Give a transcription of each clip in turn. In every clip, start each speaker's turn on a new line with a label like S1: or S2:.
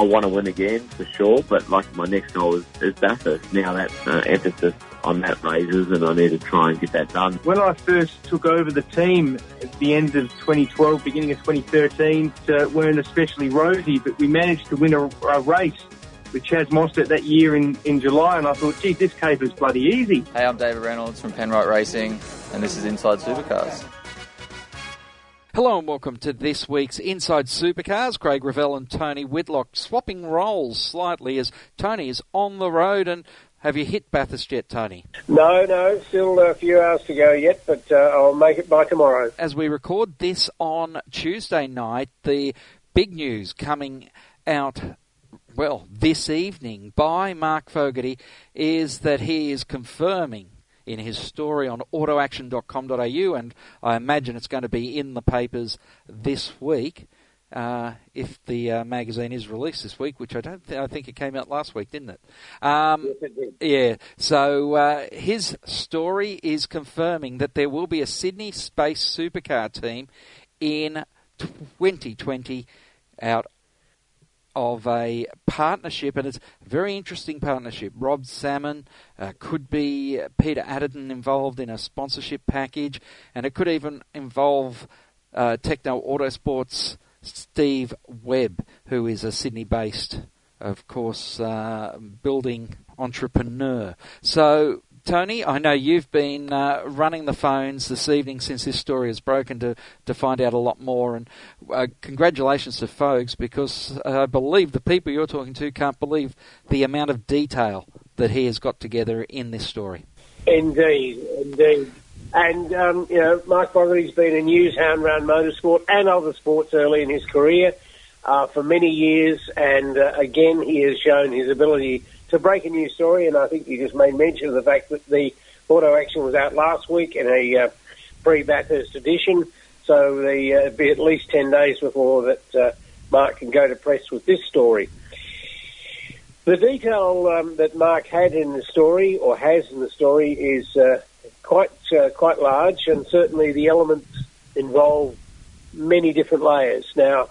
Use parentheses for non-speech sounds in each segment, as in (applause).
S1: I want to win again for sure, but like my next goal is, is Bathurst. Now that uh, emphasis on that raises, and I need to try and get that done.
S2: When I first took over the team at the end of 2012, beginning of 2013, it weren't especially rosy, but we managed to win a, a race with Chaz Mostert that year in, in July, and I thought, gee, this caper's bloody easy.
S3: Hey, I'm David Reynolds from Penrite Racing, and this is Inside Supercars.
S4: Hello and welcome to this week's Inside Supercars. Craig Revell and Tony Whitlock swapping roles slightly as Tony is on the road. And have you hit Bathurst yet, Tony?
S5: No, no, still a few hours to go yet, but uh, I'll make it by tomorrow.
S4: As we record this on Tuesday night, the big news coming out well, this evening by Mark Fogarty is that he is confirming in his story on autoaction.com.au, and I imagine it's going to be in the papers this week. Uh, if the uh, magazine is released this week, which I don't, th- I think it came out last week, didn't it? Um,
S5: yes, it did.
S4: Yeah. So uh, his story is confirming that there will be a Sydney Space Supercar team in 2020 out of a partnership, and it's a very interesting partnership. Rod Salmon uh, could be Peter Adderton involved in a sponsorship package, and it could even involve uh, Tekno Autosports Steve Webb, who is a Sydney-based, of course, uh, building entrepreneur. So Tony, I know you've been uh, running the phones this evening since this story has broken to, to find out a lot more. And uh, congratulations to folks because I believe the people you're talking to can't believe the amount of detail that he has got together in this story.
S5: Indeed, indeed. And, um, you know, Mark Fogarty's been a news hound around motorsport and other sports early in his career uh, for many years. And uh, again, he has shown his ability to break a new story, and I think you just made mention of the fact that the auto action was out last week in a uh, pre-Bathurst edition, so the, uh, it'll be at least 10 days before that uh, Mark can go to press with this story. The detail um, that Mark had in the story, or has in the story, is uh, quite uh, quite large, and certainly the elements involve many different layers. Now,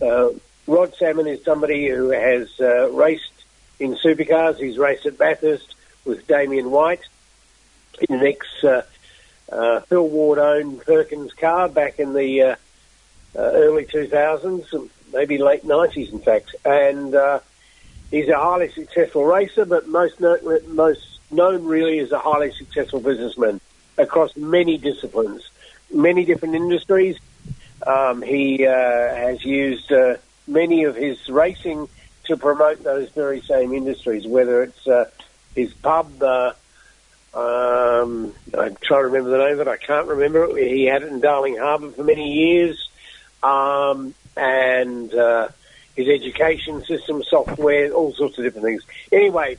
S5: Rod Salmon is somebody who has uh, raced in supercars. He's raced at Bathurst with Damien White in an ex uh, uh, Phil Ward owned Perkins car back in the uh, uh, early 2000s, maybe late 90s, in fact. And uh, he's a highly successful racer, but most known, most known really as a highly successful businessman across many disciplines, many different industries. Um, he uh, has used uh, many of his racing to promote those very same industries, whether it's uh, his pub. Uh, um, I'm trying to remember the name of it. I can't remember it. He had it in Darling Harbour for many years, um, and uh, his education system, software, all sorts of different things. Anyway,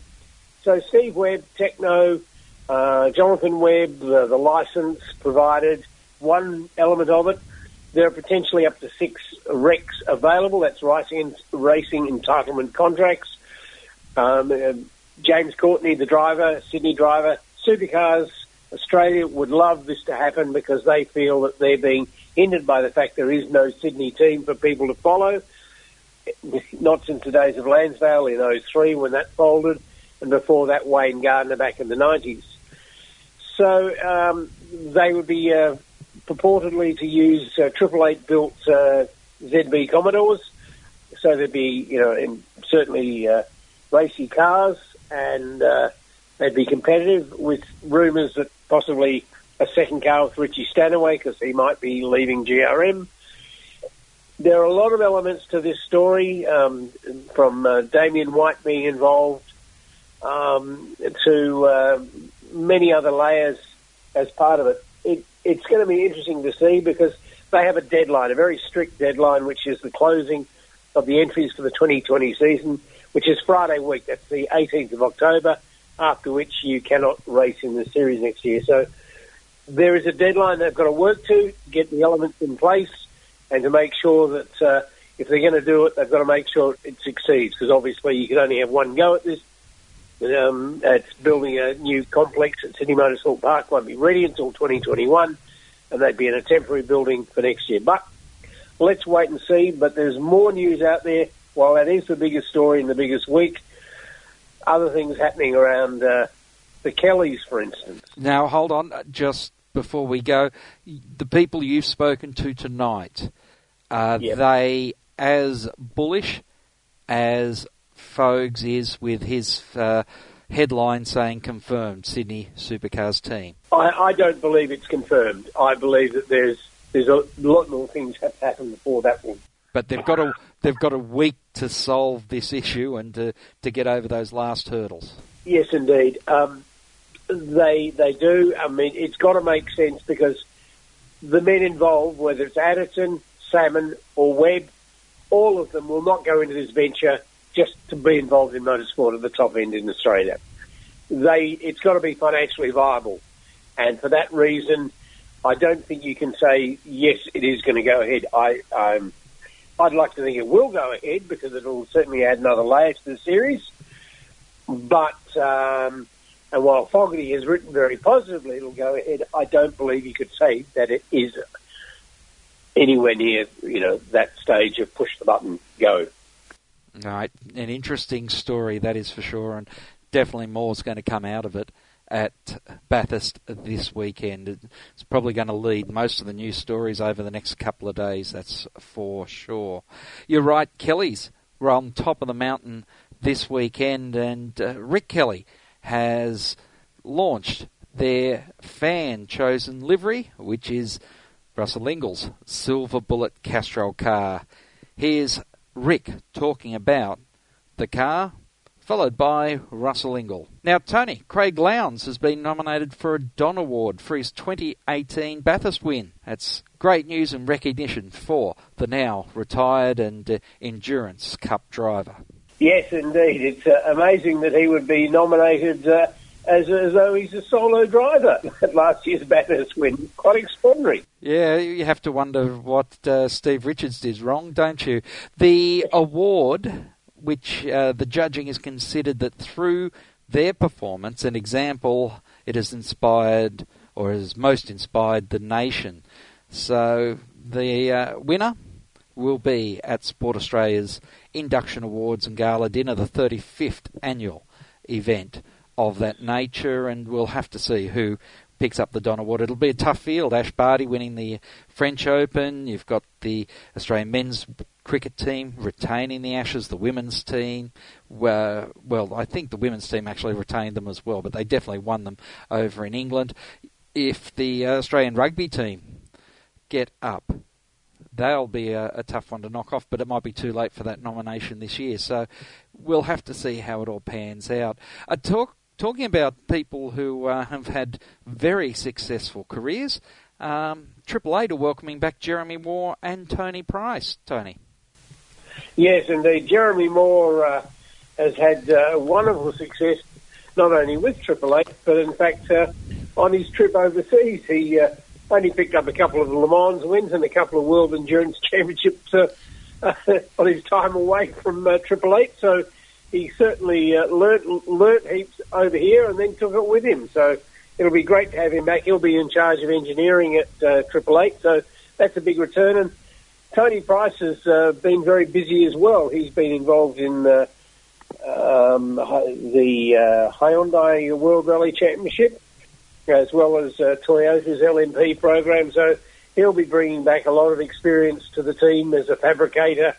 S5: so Steve Webb, Tekno, uh, Jonathan Webb, the, the license provided, one element of it there are potentially up to six RECs available. That's racing, racing entitlement contracts. Um, uh, James Courtney, the driver, Sydney driver, Supercars Australia would love this to happen because they feel that they're being hindered by the fact there is no Sydney team for people to follow. Not since the days of Lansvale in 03 when that folded, and before that Wayne Gardner back in the 90s. So um, they would be uh, purportedly to use uh, Triple Eight built uh, ZB Commodores, so there'd be you know in, certainly uh, racy cars, and they'd be competitive. With rumours that possibly a second car with Richie Stanaway because he might be leaving GRM. There are a lot of elements to this story, um, from uh, Damien White being involved um, to uh, many other layers as part of it. It it's going to be interesting to see because they have a deadline, a very strict deadline, which is the closing of the entries for the 2020 season, which is Friday week. That's the 18th of October, after which you cannot race in the series next year. So there is a deadline they've got to work to, get the elements in place, and to make sure that uh, if they're going to do it, they've got to make sure it succeeds, because obviously you can only have one go at this. Um, it's building a new complex at Sydney Motorsport Park. Won't be ready until 2021, and they'd be in a temporary building for next year. But let's wait and see. But there's more news out there while that is the biggest story in the biggest week, other things happening around uh, the Kellys, for instance.
S4: Now, hold on, just before we go, the people you've spoken to tonight, are
S5: Yep.
S4: they as bullish as Fogues is with his uh, headline saying confirmed Sydney Supercars team?
S5: I, I don't believe it's confirmed. I believe that there's there's a lot more things have to happen before that one.
S4: But they've got a they've got a week to solve this issue and to, to get over those last hurdles.
S5: Yes, indeed. Um, they they do. I mean, it's got to make sense because the men involved, whether it's Adderton, Salmon, or Webb, all of them will not go into this venture just to be involved in motorsport at the top end in Australia. They it's got to be financially viable, and for that reason, I don't think you can say yes, it is going to go ahead. I um, I'd like to think it will go ahead because it'll certainly add another layer to the series. But um, and while Fogarty has written very positively, it'll go ahead. I don't believe you could say that it is anywhere near you know that stage of push the button go.
S4: Right, an interesting story that is for sure, and definitely more is going to come out of it at Bathurst this weekend. It's probably going to lead most of the news stories over the next couple of days. That's for sure. You're right, Kelly's were on top of the mountain this weekend, and uh, Rick Kelly has launched their fan chosen livery, which is Russell Ingall's Silver Bullet Castrol car. Here's Rick talking about the car, followed by Russell Ingall. Now, Tony, Craig Lowndes has been nominated for a Don Award for his 2018 Bathurst win. That's great news and recognition for the now retired and uh, Endurance Cup driver.
S5: Yes, indeed. It's uh, amazing that he would be nominated uh, as, as though he's a solo driver at (laughs) last year's Bathurst win. Quite extraordinary.
S4: Yeah, you have to wonder what uh, Steve Richards did wrong, don't you? The award, which uh, the judging has considered that through their performance and example, it has inspired or has most inspired the nation. So the uh, winner will be at Sport Australia's Induction Awards and Gala Dinner, the 35th annual event of that nature, and we'll have to see who picks up the Don Award. It'll be a tough field. Ash Barty winning the French Open. You've got the Australian men's cricket team retaining the Ashes, the women's team. Well, I think the women's team actually retained them as well, but they definitely won them over in England. If the Australian rugby team get up, they'll be a, a, tough one to knock off, but it might be too late for that nomination this year. So we'll have to see how it all pans out. Uh, talk, talking about people who uh, have had very successful careers, um, Triple Eight are welcoming back Jeremy Moore and Tony Price. Tony.
S5: Yes, indeed. Jeremy Moore uh, has had uh, wonderful success, not only with Triple Eight, but in fact uh, on his trip overseas. He uh, only picked up a couple of Le Mans wins and a couple of World Endurance (laughs) Championships uh, (laughs) on his time away from Triple Eight. So he certainly uh, learnt, learnt heaps over here and then took it with him. So it'll be great to have him back. He'll be in charge of engineering at uh, Triple Eight. So that's a big return. And Tony Price has uh, been very busy as well. He's been involved in uh, um, the uh, Hyundai World Rally Championship as well as uh, Toyota's LMP program. So he'll be bringing back a lot of experience to the team as a fabricator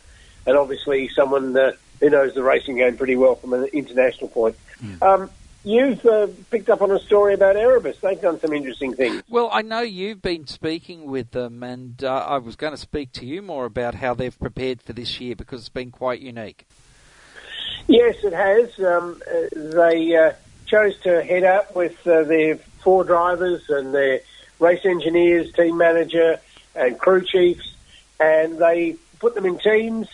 S5: and obviously someone uh, who knows the racing game pretty well from an international point. Mm. Um, You've uh, picked up on a story about Erebus. They've done some interesting things.
S4: Well, I know you've been speaking with them, and uh, I was going to speak to you more about how they've prepared for this year because it's been quite unique.
S5: Yes, it has. Um, they uh, chose to head up with uh, their four drivers and their race engineers, team manager, and crew chiefs, and they put them in teams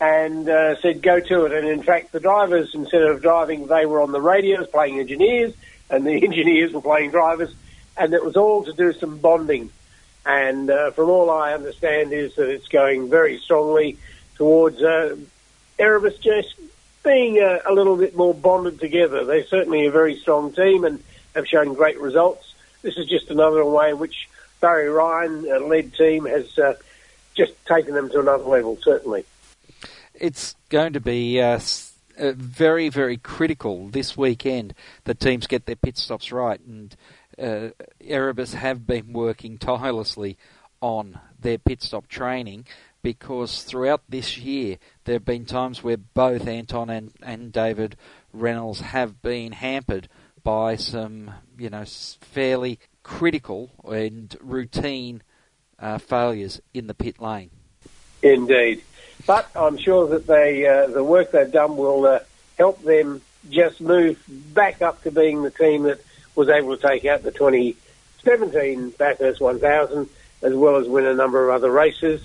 S5: and uh, said go to it. And in fact, the drivers, instead of driving, they were on the radios playing engineers, and the (laughs) engineers were playing drivers, and it was all to do some bonding. And uh, from all I understand is that it's going very strongly towards uh, Erebus just being a, a little bit more bonded together. They're certainly a very strong team and have shown great results. This is just another way in which Barry Ryan, a led team, has uh, just taken them to another level, certainly.
S4: It's going to be uh, uh, very, very critical this weekend that teams get their pit stops right. And uh, Erebus have been working tirelessly on their pit stop training because throughout this year there have been times where both Anton and, and David Reynolds have been hampered by some, you know, fairly critical and routine uh, failures in the pit lane.
S5: Indeed. But I'm sure that they, uh, the work they've done will uh, help them just move back up to being the team that was able to take out the 2017 Bathurst 1000, as well as win a number of other races.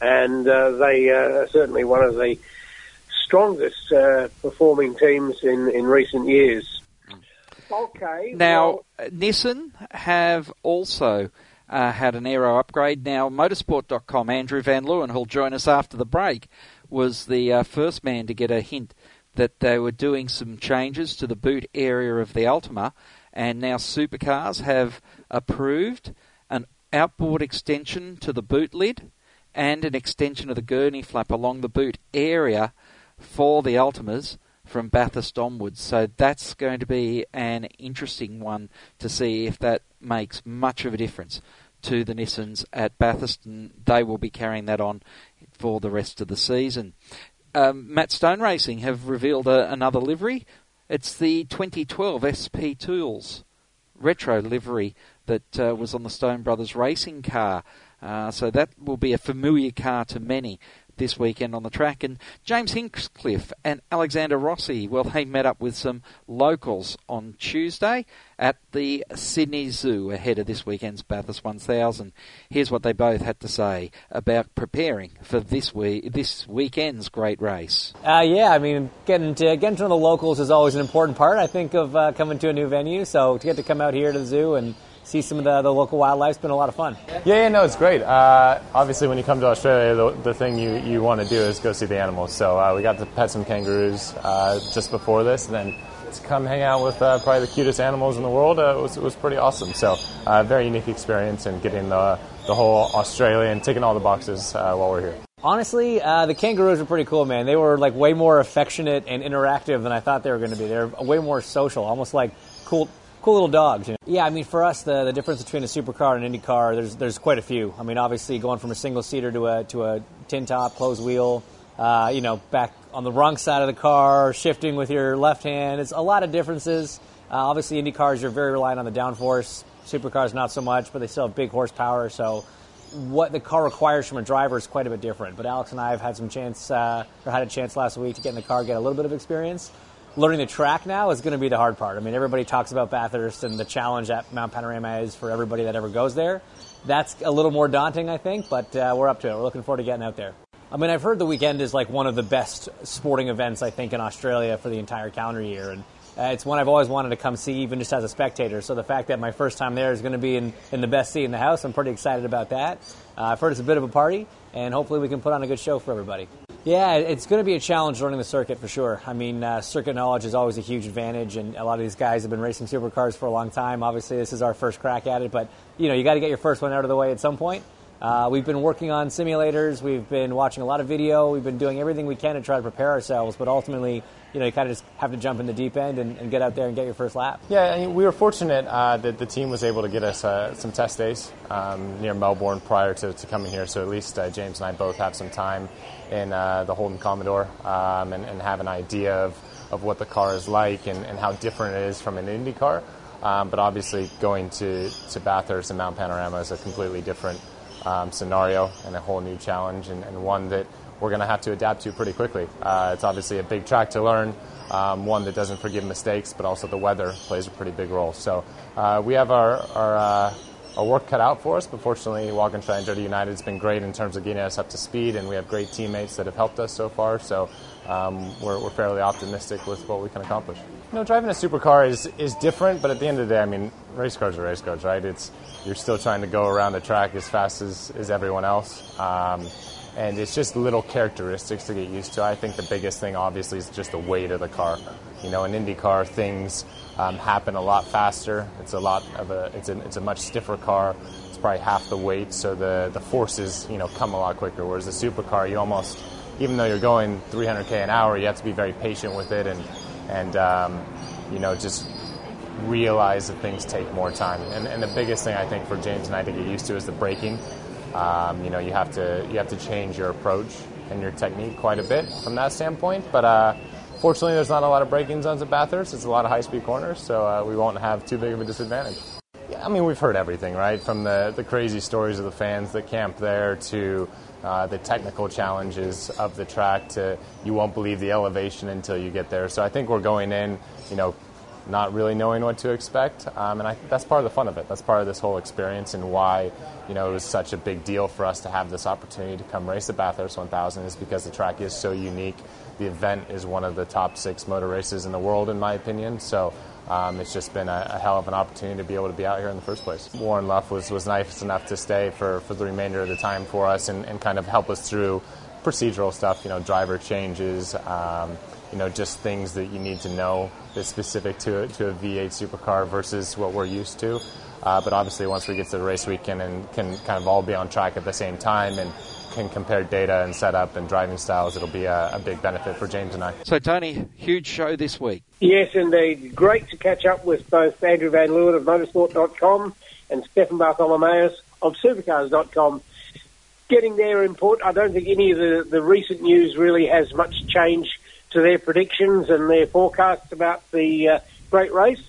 S5: And uh, they uh, are certainly one of the strongest uh, performing teams in, in recent years. Okay.
S4: Now, well, Nissan have also uh, had an aero upgrade. Now, motorsport.com, Andrew Van Leeuwen, who'll join us after the break, was the uh, first man to get a hint that they were doing some changes to the boot area of the Altima, and now supercars have approved an outboard extension to the boot lid and an extension of the gurney flap along the boot area for the Altimas from Bathurst onwards. So that's going to be an interesting one to see if that makes much of a difference to the Nissans at Bathurst, and they will be carrying that on for the rest of the season. Um, Matt Stone Racing have revealed a, another livery. It's the 2012 SP Tools retro livery that uh, was on the Stone Brothers racing car. Uh, so that will be a familiar car to many this weekend on the track. And James Hinchcliffe and Alexander Rossi, well, they met up with some locals on Tuesday at the Sydney Zoo ahead of this weekend's Bathurst 1000. Here's what they both had to say about preparing for this week, this weekend's great race.
S6: Uh, yeah, I mean, getting to getting to know the locals is always an important part. I think of uh, coming to a new venue, so to get to come out here to the zoo and see some of the, the local wildlife. It's been a lot of fun.
S7: Yeah, yeah, no, it's great. Uh, obviously, when you come to Australia, the, the thing you, you want to do is go see the animals. So uh, we got to pet some kangaroos uh, just before this, and then to come hang out with uh, probably the cutest animals in the world uh, was, was pretty awesome. So, uh, very unique experience and getting the, the whole Australia and ticking all the boxes while we're here.
S6: Honestly, uh, the kangaroos were pretty cool, man. They were like way more affectionate and interactive than I thought they were going to be. They're way more social, almost like cool, cool little dogs. You know? Yeah, I mean, for us, the, the difference between a supercar and an Indy car, there's there's quite a few. I mean, obviously, going from a single seater to a to a tin top, closed wheel, uh, you know, back on the wrong side of the car, shifting with your left hand. It's a lot of differences. Uh, obviously, Indy cars you're very reliant on the downforce. Supercars not so much, but they still have big horsepower. So, what the car requires from a driver is quite a bit different. But Alex and I have had some chance, uh, or had a chance last week to get in the car, get a little bit of experience learning the track now is going to be the hard part. I mean, everybody talks about Bathurst and the challenge that Mount Panorama is for everybody that ever goes there. That's a little more daunting, I think, but uh, we're up to it. We're looking forward to getting out there. I mean, I've heard the weekend is like one of the best sporting events, I think, in Australia for the entire calendar year. And uh, it's one I've always wanted to come see, even just as a spectator. So the fact that my first time there is going to be in, in the best seat in the house, I'm pretty excited about that. Uh, I've heard it's a bit of a party, and hopefully we can put on a good show for everybody. Yeah, it's going to be a challenge learning the circuit for sure. I mean, uh, circuit knowledge is always a huge advantage, and a lot of these guys have been racing supercars for a long time. Obviously, this is our first crack at it, but you know, you got to get your first one out of the way at some point. Uh, we've been working on simulators. We've been watching a lot of video. We've been doing everything we can to try to prepare ourselves. But ultimately, you know, you kind of just have to jump in the deep end and, and get out there and get your first lap.
S7: Yeah, we were fortunate uh, that the team was able to get us uh, some test days um, near Melbourne prior to, to, coming here. So at least uh, James and I both have some time in uh, the Holden Commodore um, and, and, have an idea of, of what the car is like and, and how different it is from an Indy car. Um, but obviously, going to, to Bathurst and Mount Panorama is a completely different um, scenario and a whole new challenge, and, and one that we're going to have to adapt to pretty quickly. Uh, it's obviously a big track to learn, um, one that doesn't forgive mistakes, but also the weather plays a pretty big role. So uh, we have our, our, uh, our, work cut out for us, but fortunately, Walkinshaw Andretti United has been great in terms of getting us up to speed, and we have great teammates that have helped us so far. So um, we're, we're, fairly optimistic with what we can accomplish. You know, driving a supercar is, is different, but at the end of the day, I mean, race cars are race cars, right? It's you're still trying to go around the track as fast as, as everyone else. Um, and it's just little characteristics to get used to. I think the biggest thing, obviously, is just the weight of the car. You know, in IndyCar, things um, happen a lot faster. It's a lot of a it's a it's a much stiffer car. It's probably half the weight, so the the forces you know come a lot quicker. Whereas the supercar, you almost even though you're going 300k an hour, you have to be very patient with it and and um, you know just realize that things take more time. And, and, the biggest thing I think for James and I to get used to is the braking. Um, you know, you have to you have to change your approach and your technique quite a bit from that standpoint. But uh, fortunately, there's not a lot of braking zones at Bathurst. It's a lot of high-speed corners, so uh, we won't have too big of a disadvantage. I mean, we've heard everything, right? From the, the crazy stories of the fans that camp there to uh, the technical challenges of the track to you won't believe the elevation until you get there. So I think we're going in, you know, not really knowing what to expect. Um, and I, that's part of the fun of it. That's part of this whole experience and why, you know, it was such a big deal for us to have this opportunity to come race the Bathurst 1000 is because the track is so unique. The event is one of the top six motor races in the world, in my opinion. So um, it's just been a, a, hell of an opportunity to be able to be out here in the first place. Warren Luff was, was nice enough to stay for, for the remainder of the time for us and, and kind of help us through procedural stuff, you know, driver changes, um, you know, just things that you need to know that's specific to, to a V8 supercar versus what we're used to. Uh, but obviously, once we get to the race weekend and can kind of all be on track at the same time and can compare data and setup and driving styles, it'll be a, a, big benefit for James and I.
S4: So, Tony, huge show this week.
S5: Yes, indeed. Great to catch up with both Andrew Van Leeuwen of motorsport.com and Stefan Bartholomaeus of supercars.com. Getting their input. I don't think any of the, the recent news really has much change to their predictions and their forecasts about the uh, great race.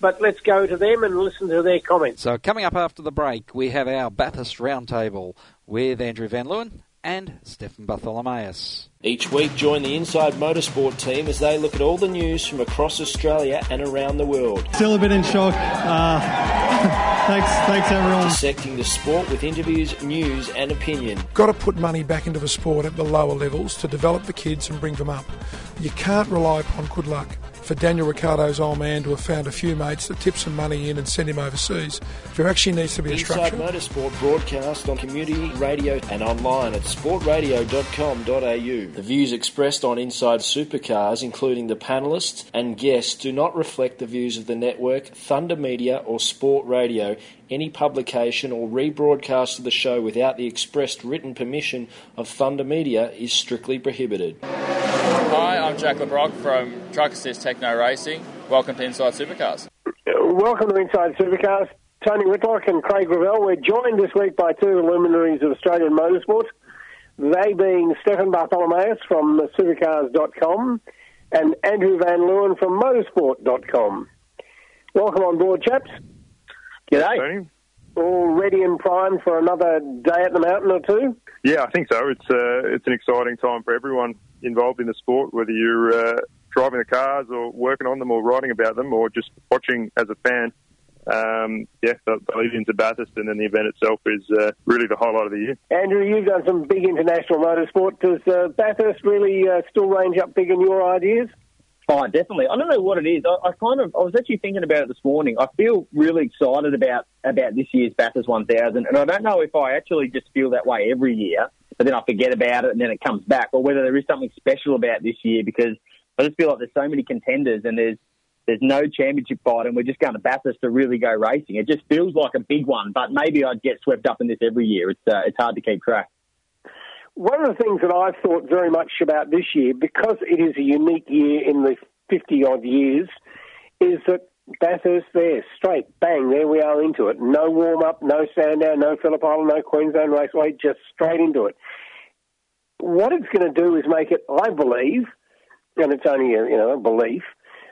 S5: But let's go to them and listen to their comments.
S4: So, coming up after the break, we have our Bathurst Roundtable with Andrew Van Leeuwen and Stefan Bartholomaeus.
S8: Each week, join the Inside Motorsport team as they look at all the news from across Australia and around the world.
S9: Still a bit in shock. Uh, (laughs) thanks, thanks everyone.
S8: Dissecting the sport with interviews, news, and opinion.
S10: Got to put money back into the sport at the lower levels to develop the kids and bring them up. You can't rely upon good luck for Daniel Ricciardo's old man to have found a few mates that tip some money in and send him overseas. There actually needs to be
S8: a
S10: structure.
S8: Inside Motorsport broadcast on community radio and online at sportradio.com.au. The views expressed on Inside Supercars, including the panelists and guests, do not reflect the views of the network, Thunder Media, or Sport Radio. Any publication or rebroadcast of the show without the expressed written permission of Thunder Media is strictly prohibited.
S3: Hi, I'm Jack Le Brocq from Truck Assist Tekno Racing. Welcome to Inside Supercars.
S5: Welcome to Inside Supercars. Tony Whitlock and Craig Revell. We're joined this week by two luminaries of Australian motorsport, they being Stefan Bartholomaeus from supercars.com and Andrew Van Leeuwen from motorsport.com. Welcome on board, chaps.
S11: G'day.
S5: All ready and primed for another day at the mountain or two?
S11: Yeah, I think so. It's uh, it's an exciting time for everyone involved in the sport, whether you're uh, driving the cars or working on them or writing about them or just watching as a fan. Um, yeah, the, the lead into Bathurst and then the event itself is uh, really the highlight of the year.
S5: Andrew, you've done some big international motorsport. Does uh, Bathurst really uh, still range up big in your ideas?
S12: Oh, definitely. I don't know what it is. I, I, kind of, I was actually thinking about it this morning. I feel really excited about about this year's Bathurst 1000, and I don't know if I actually just feel that way every year but then I forget about it and then it comes back, or whether there is something special about this year because I just feel like there's so many contenders and there's there's no championship fight and we're just going to Bathurst to really go racing. It just feels like a big one, but maybe I'd get swept up in this every year. It's uh, it's hard to keep track.
S5: One of the things that I've thought very much about this year, because it is a unique year in the 50 odd years, is that Bathurst there, straight, bang, into it. No warm up, no Sandown, no Phillip Island, no Queensland Raceway, just straight into it. What it's going to do is make it, I believe, and it's only a, you know a belief,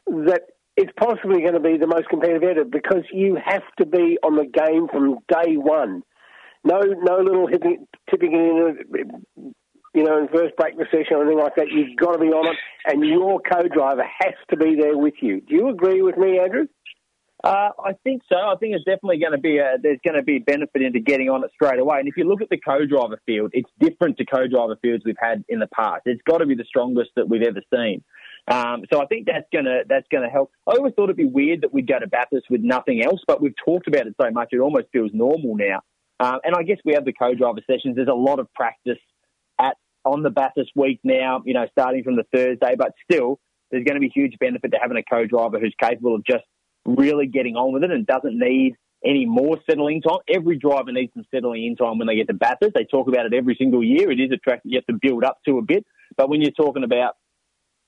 S5: that it's possibly going to be the most competitive ever because you have to be on the game from day one. No, no little hipping, tipping in you know, in first practice session or anything like that. You've got to be on it, and your co-driver has to be there with you. Do you agree with me, Andrew?
S12: Uh, I think so. I think it's definitely going to be a, there's going to be benefit into getting on it straight away. And if you look at the co-driver field, it's different to co-driver fields we've had in the past. It's got to be the strongest that we've ever seen. Um, so I think that's gonna that's gonna help. I always thought it'd be weird that we'd go to Bathurst with nothing else, but we've talked about it so much it almost feels normal now. Um, and I guess we have the co-driver sessions. There's a lot of practice at on the Bathurst week now, you know, starting from the Thursday, but still, there's going to be huge benefit to having a co-driver who's capable of just really getting on with it and doesn't need any more settling time. Every driver needs some settling in time when they get to Bathurst. They talk about it every single year. It is a track that you have to build up to a bit. But when you're talking about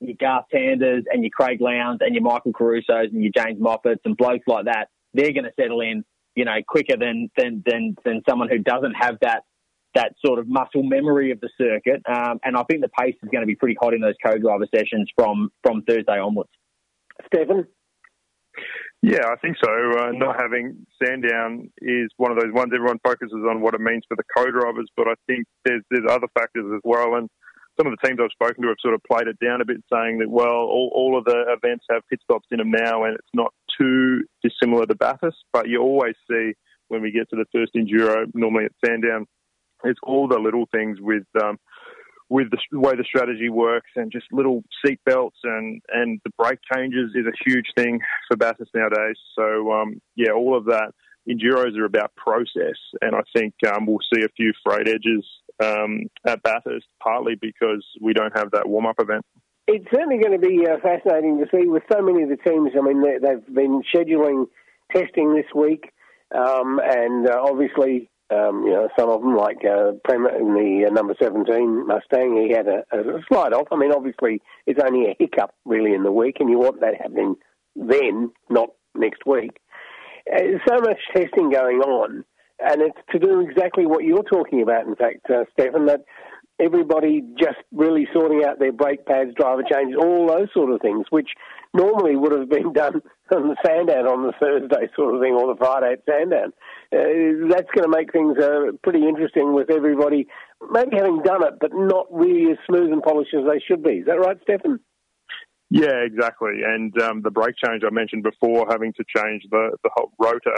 S12: your Garth Tanders and your Craig Lowndes and your Michael Caruso's and your James Moffats and blokes like that, they're going to settle in, you know, quicker than than than, than someone who doesn't have that that sort of muscle memory of the circuit. Um, and I think the pace is going to be pretty hot in those co-driver sessions from from Thursday onwards.
S5: Stephen.
S11: Yeah, I think so. Uh, not having Sandown is one of those ones everyone focuses on what it means for the co-drivers, but I think there's there's other factors as well. And some of the teams I've spoken to have sort of played it down a bit, saying that well, all, all of the events have pit stops in them now, and it's not too dissimilar to Bathurst. But you always see when we get to the first enduro, normally at Sandown, it's all the little things with um, with the way the strategy works and just little seat belts and, and the brake changes is a huge thing for Bathurst nowadays. So, um, yeah, all of that. Enduros are about process, and I think um, we'll see a few frayed edges um, at Bathurst, partly because we don't have that warm up event.
S5: It's certainly going to be uh, fascinating to see with so many of the teams. I mean, they, have been scheduling testing this week, um, and uh, obviously um, you know, some of them, like uh, in the uh, number 17 Mustang, he had a, a slide off. I mean, obviously, it's only a hiccup really in the week, and you want that happening then, not next week. Uh, so much testing going on, and it's to do exactly what you're talking about, in fact, uh, Stefan, that everybody just really sorting out their brake pads, driver changes, all those sort of things, which normally would have been (laughs) done on the Sandown on the Thursday sort of thing, or the Friday at Sandown. Uh, that's going to make things uh, pretty interesting with everybody maybe having done it, but not really as smooth and polished as they should be. Is that right, Stefan?
S11: Yeah, exactly. And um, the brake change I mentioned before, having to change the, the rotor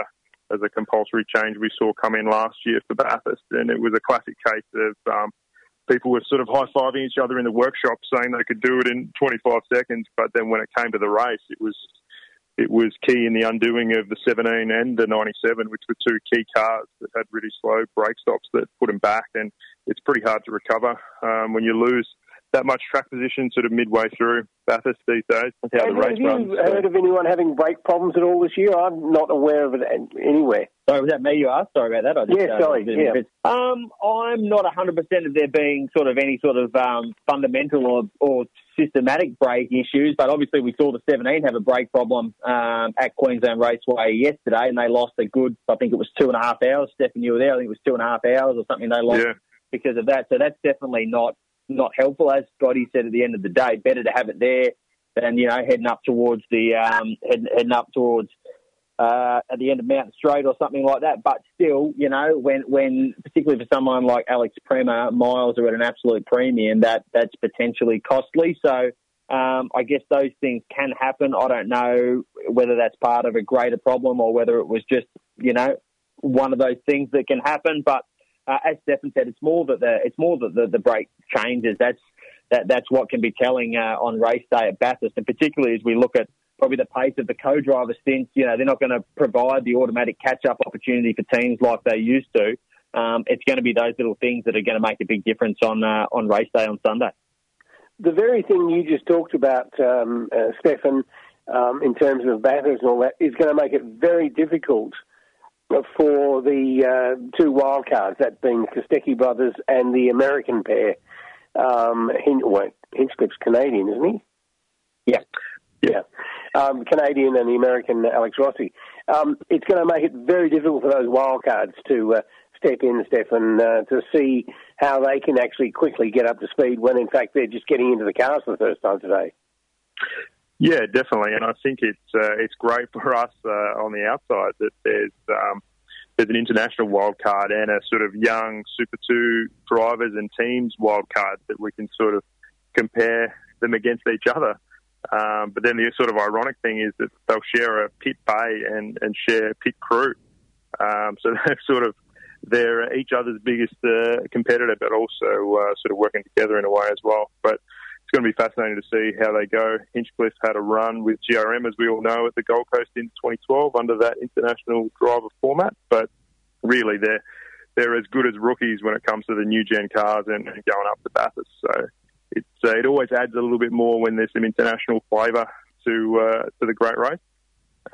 S11: as a compulsory change we saw come in last year for Bathurst, and it was a classic case of um, people were sort of high fiving each other in the workshop, saying they could do it in 25 seconds. But then when it came to the race, it was it was key in the undoing of the 17 and the 97, which were two key cars that had really slow brake stops that put them back. And it's pretty hard to recover um, when you lose that much track position sort of midway through Bathurst these days. That's how
S5: have
S11: the race
S5: you
S11: runs.
S5: heard of anyone having brake problems at all this year? I'm not aware of it anywhere.
S12: Sorry, was that me you asked? Sorry about that. I just,
S5: yeah,
S12: uh,
S5: sorry. Yeah.
S12: Um, I'm not 100% of there being sort of any sort of um, fundamental or, or systematic brake issues, but obviously we saw the 17 have a brake problem um, at Queensland Raceway yesterday, and they lost a good, I think it was two and a half hours. Stefan, you were there. I think it was two and a half hours or something they lost
S11: Yeah.
S12: because of that. So that's definitely not not helpful. As Scotty said at the end of the day, better to have it there than you know heading up towards the um, heading, heading up towards uh, at the end of Mount Straight or something like that. But still, you know, when when particularly for someone like Alex Premat, miles are at an absolute premium. That that's potentially costly. So. Um, I guess those things can happen. I don't know whether that's part of a greater problem or whether it was just, you know, one of those things that can happen. But uh, as Stefan said, it's more that the it's more that the, the brake changes. That's that that's what can be telling uh, on race day at Bathurst, and particularly as we look at probably the pace of the co-driver stints. You know, they're not going to provide the automatic catch-up opportunity for teams like they used to. Um, it's going to be those little things that are going to make a big difference on uh, on race day on Sunday.
S5: The very thing you just talked about, um, uh, Stefan, um, in terms of Bathurst and all that, is going to make it very difficult for the uh, two wildcards, that being Kostecki brothers and the American pair. Um, Hin- well, Hinchcliffe's Canadian, isn't he?
S12: Yeah.
S5: Yeah. Um, Canadian and the American Alex Rossi. Um, it's going to make it very difficult for those wildcards to uh, step in, Stefan, uh, to see how they can actually quickly get up to speed when, in fact, they're just getting into the cars for the first time today.
S11: Yeah, definitely, and I think it's uh, it's great (laughs) for us uh, on the outside that there's um, there's an international wild card and a sort of young Super Two drivers and teams wild card that we can sort of compare them against each other. Um, but then the sort of ironic thing is that they'll share a pit bay and, and share pit crew. Um, so (laughs) they're sort of they're each other's biggest uh, competitor, but also uh, sort of working together in a way as well. But it's going to be fascinating to see how they go. Hinchcliffe had a run with GRM, as we all know, at the Gold Coast in 2012 under that international driver format. But really, they're they're as good as rookies when it comes to the new gen cars and, and going up to Bathurst. So it's uh, it always adds a little bit more when there's some international flavour to uh, to the great race.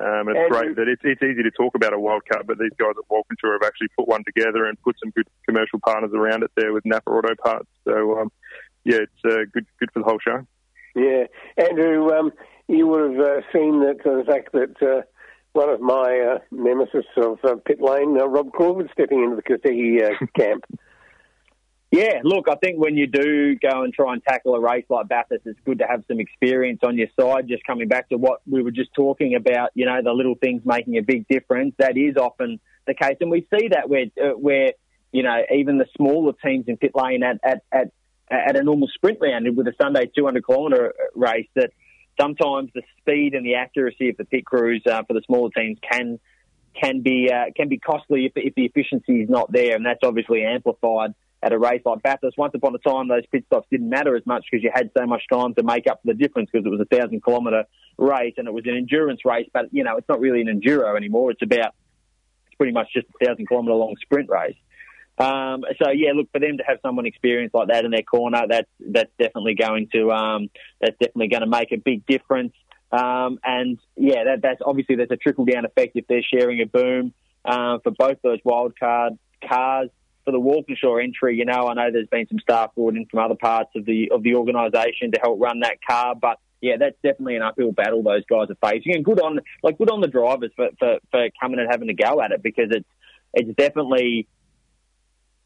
S11: Um, it's
S5: Andrew-
S11: great that it's, it's easy to talk about a wild card, but these guys at Walkinshaw have actually put one together and put some good commercial partners around it there with Napa Auto Parts. So um, yeah, it's uh, good good for the whole show.
S5: Yeah, Andrew, um, you would have uh, seen that uh, the fact that uh, one of my uh, nemesis of uh, pit lane, uh, Rob Crawford, stepping into the Kostecki uh, (laughs) camp.
S12: Yeah, look, I think when you do go and try and tackle a race like Bathurst, it's good to have some experience on your side. Just coming back to what we were just talking about, you know, the little things making a big difference. That is often the case, and we see that where uh, where you know even the smaller teams in pit lane at at at, at a normal sprint round with a Sunday 200 kilometre race that sometimes the speed and the accuracy of the pit crews uh, for the smaller teams can can be uh, can be costly if, if the efficiency is not there, and that's obviously amplified at a race like Bathurst. Once upon a time, those pit stops didn't matter as much because you had so much time to make up for the difference because it was a thousand kilometre race and it was an endurance race. But you know, it's not really an enduro anymore. It's about it's pretty much just a thousand kilometre long sprint race. Um, so yeah, look for them to have someone experienced like that in their corner. That's that's definitely going to um, that's definitely going to make a big difference. Um, and yeah, that, that's obviously there's a trickle down effect if they're sharing a boom uh, for both those wild card cars for the Walkinshaw entry. You know, I know there's been some staff brought in from other parts of the of the organisation to help run that car, but yeah, that's definitely an uphill battle those guys are facing. And good on like good on the drivers for, for, for coming and having a go at it because it's it's definitely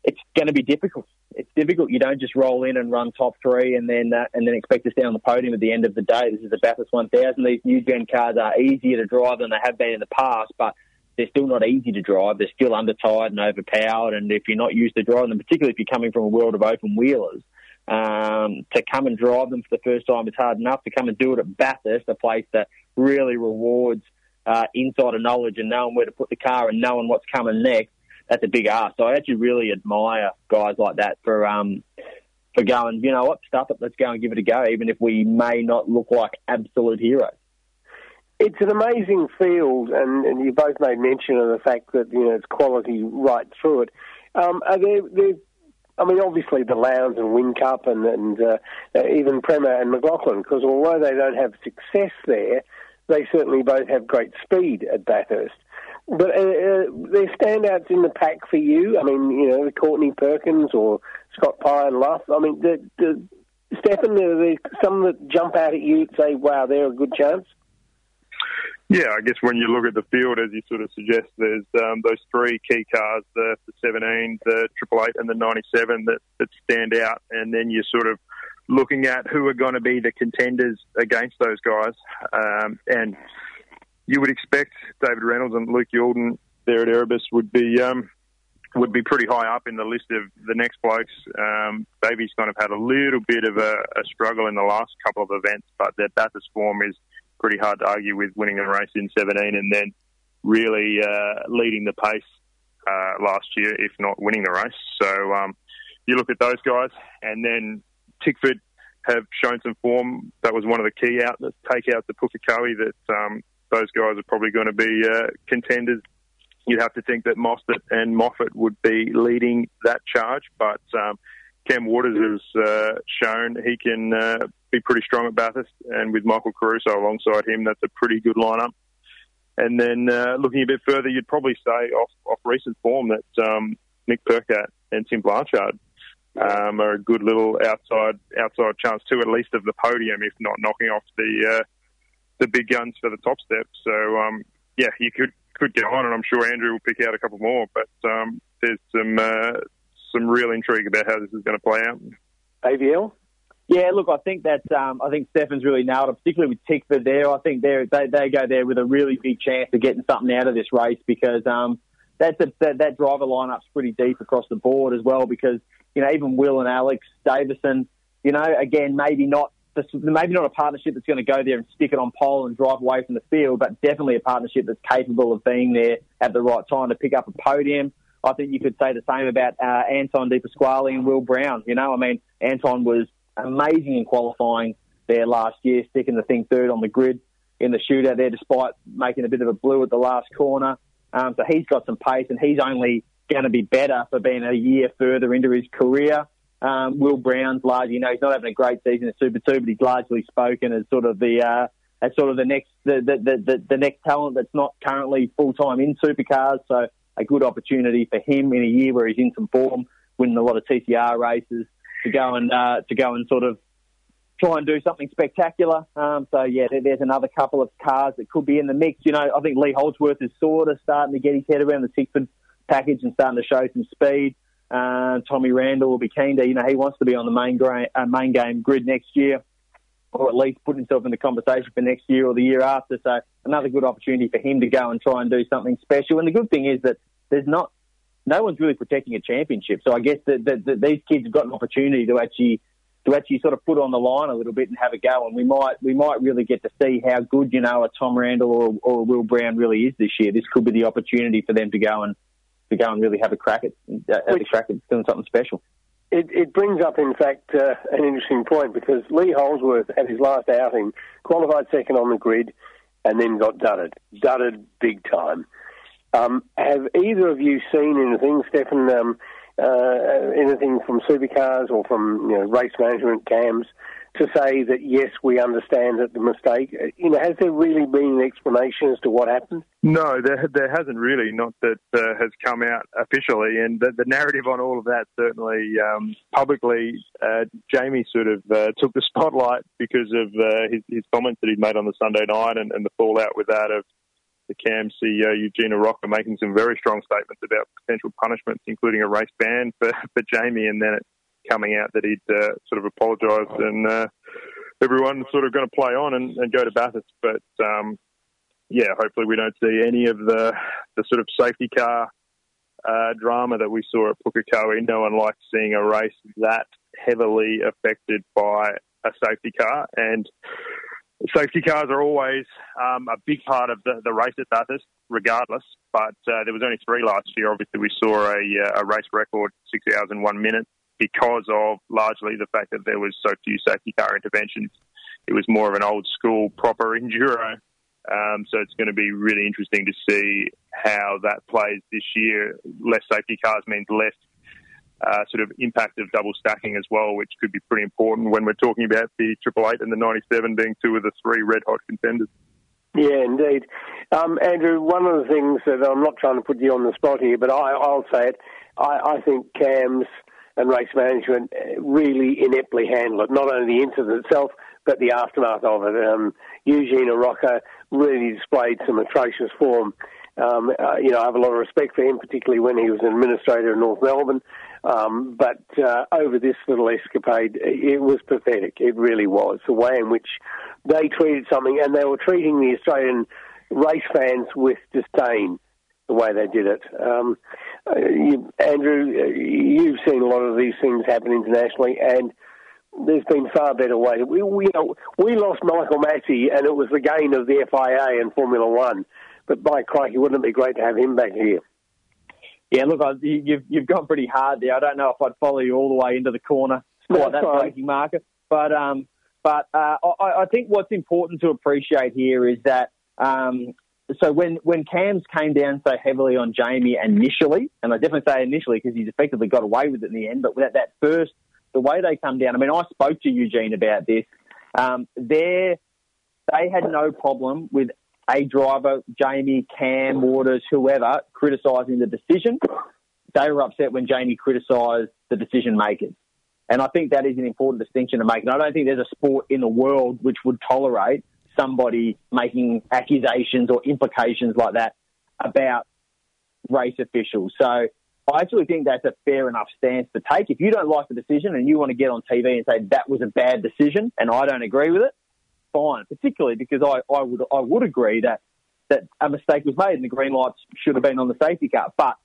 S12: it's going to be difficult. It's difficult. You don't just roll in and run top three and then uh, and then expect to stay on the podium at the end of the day. This is the Bathurst 1000. These new gen cars are easier to drive than they have been in the past, but they're still not easy to drive. They're still undertired and overpowered. And if you're not used to driving them, particularly if you're coming from a world of open wheelers, um, to come and drive them for the first time is hard enough. To come and do it at Bathurst, a place that really rewards uh, insider knowledge and knowing where to put the car and knowing what's coming next, that's a big ask. So I actually really admire guys like that for um, for going, you know what, stuff it, let's go and give it a go, even if we may not look like absolute heroes.
S5: It's an amazing field, and, and you both made mention of the fact that you know it's quality right through it. Um, are there, there I mean, obviously the Lowndes and Whincup and, and uh, even Premat and McLaughlin, because although they don't have success there, they certainly both have great speed at Bathurst. But uh, uh, there's standouts in the pack for you. I mean, you know, Courtney Perkins or Scott Pye and Luff. I mean, the, the, Stefan, are there some that jump out at you and say, wow, they're a good chance?
S11: Yeah, I guess when you look at the field, as you sort of suggest, there's um, those three key cars, the, the 17, the Triple Eight, and the 97 that, that stand out. And then you're sort of looking at who are going to be the contenders against those guys. Um, and you would expect David Reynolds and Luke Youlden there at Erebus would be um, would be pretty high up in the list of the next blokes. Um, Davey's kind of had a little bit of a, a struggle in the last couple of events, but their Bathurst form is pretty hard to argue with winning a race in 17 and then really uh, leading the pace uh, last year, if not winning the race. So um, you look at those guys, and then Tickford have shown some form. That was one of the key outlets. Take out the Pukekohe that um, those guys are probably going to be uh, contenders. You'd have to think that Mostert and Moffat would be leading that charge, but um, Cam Waters has uh, shown he can uh, be pretty strong at Bathurst, and with Michael Caruso alongside him, that's a pretty good lineup. And then uh, looking a bit further, you'd probably say off, off recent form that um, Nick Percat and Tim Blanchard um, are a good little outside outside chance too, at least of the podium, if not knocking off the uh, the big guns for the top step. So um, yeah, you could could get on, and I'm sure Andrew will pick out a couple more. But um, there's some uh, some real intrigue about how this is going to play out.
S5: AVL.
S12: Yeah, look, I think that um, I think Stefan's really nailed it, particularly with Tickford there. I think they they go there with a really big chance of getting something out of this race because um, that's a, that, that driver lineup's pretty deep across the board as well. Because you know even Will and Alex Davison, you know, again maybe not maybe not a partnership that's going to go there and stick it on pole and drive away from the field, but definitely a partnership that's capable of being there at the right time to pick up a podium. I think you could say the same about uh, Anton De Pasquale and Will Brown. You know, I mean, Anton was amazing in qualifying there last year, sticking the thing third on the grid in the shootout there, despite making a bit of a blue at the last corner. Um, so he's got some pace, and he's only going to be better for being a year further into his career. Um, Will Brown's largely, you know, he's not having a great season at Super Two, but he's largely spoken as sort of the uh, as sort of the next the the, the, the next talent that's not currently full time in supercars. So a good opportunity for him in a year where he's in some form, winning a lot of TCR races to go and uh, to go and sort of try and do something spectacular. Um, so yeah, there, there's another couple of cars that could be in the mix. You know, I think Lee Holdsworth is sort of starting to get his head around the Tickford package and starting to show some speed. Uh, Tommy Randall will be keen to, you know, he wants to be on the main, gra- uh, main game grid next year, or at least put himself in the conversation for next year or the year after. So another good opportunity for him to go and try and do something special. And the good thing is that there's not, no one's really protecting a championship. So I guess that, these kids have got an opportunity to actually to actually sort of put on the line a little bit and have a go. And we might we might really get to see how good you know a Tom Randall or, or a Will Brown really is this year. This could be the opportunity for them to go and to go and really have a crack at have a crack at doing something special.
S5: It, it brings up, in fact, uh, an interesting point because Lee Holdsworth, at his last outing, qualified second on the grid and then got dudded. Dudded big time. Um, have either of you seen anything, Stefan, um, uh, anything from supercars or from you know, race management cams to say that yes, we understand that the mistake. Uh, you know, has there really been an explanation as to what happened?
S11: No, there there hasn't really. Not that uh, has come out officially, and the, the, narrative on all of that certainly um, publicly, uh, Jamie sort of uh, took the (laughs) spotlight because of uh, his, his, comments that he'd made on the Sunday night and, and the fallout with that of the CAMS CEO Eugene Arocca making some very strong statements about potential punishments, including a race ban for, (laughs) for Jamie, and then it coming out that he'd uh, sort of apologised and uh, everyone's sort of going to play on and, and, go to Bathurst. But um, yeah, hopefully we don't see any of the the sort of safety car uh, drama that we saw at Pukekohe. No one likes seeing a race that heavily affected by a safety car and. Safety cars are always um, a big part of the, the race at Bathurst, regardless. But uh, there was only three last year. Obviously, we saw a, uh, a race record six hours and one minute because of largely the fact that there was so few safety car interventions. It was more of an old school proper enduro. Um, so it's going to be really interesting to see how that plays this year. Less safety cars means less uh, sort of impact of double stacking as well, which could be pretty important when we're talking about the Triple Eight and the 97 being two of the three red hot contenders.
S5: Yeah, indeed. Um, Andrew, one of the things that I'm not trying to put you on the spot here, but I, will say it. I, I think CAMS and race management uh, really ineptly handle it. Not only the incident itself, but the aftermath of it. Um, Eugene Arocca really displayed some atrocious form. Um, uh, you know, I have a lot of respect for him, particularly when he was an administrator in North Melbourne. Um, but uh, over this little escapade, it was pathetic. It really was. The way in which they treated something, and they were treating the Australian race fans with disdain the way they did it. Um, uh, you, Andrew, uh, you've seen a lot of these things happen internationally, and there's been far better ways. We, we, you know, we lost Michael Masi, and it was the gain of the FIA and Formula One. But by crikey, wouldn't it be great to have him back here?
S12: Yeah, look, I, you've you've gone pretty hard there. I don't know if I'd follow you all the way into the corner, quite that braking marker. But um, but uh, I, I think what's important to appreciate here is that um, so when when Cams came down so heavily on Jamie initially, and I definitely say initially because he's effectively got away with it in the end, but that that first the way they come down. I mean, I spoke to Eugene about this. Um, they they had no problem with a driver, Jamie, Cam, Waters, whoever, criticising the decision. They were upset when Jamie criticised the decision makers. And I think that is an important distinction to make. And I don't think there's a sport in the world which would tolerate somebody making accusations or implications like that about race officials. So I actually think that's a fair enough stance to take. If you don't like the decision and you want to get on TV and say that was a bad decision and I don't agree with it, fine. Particularly because I, I would I would agree that that a mistake was made and the green lights should have been on the safety car. But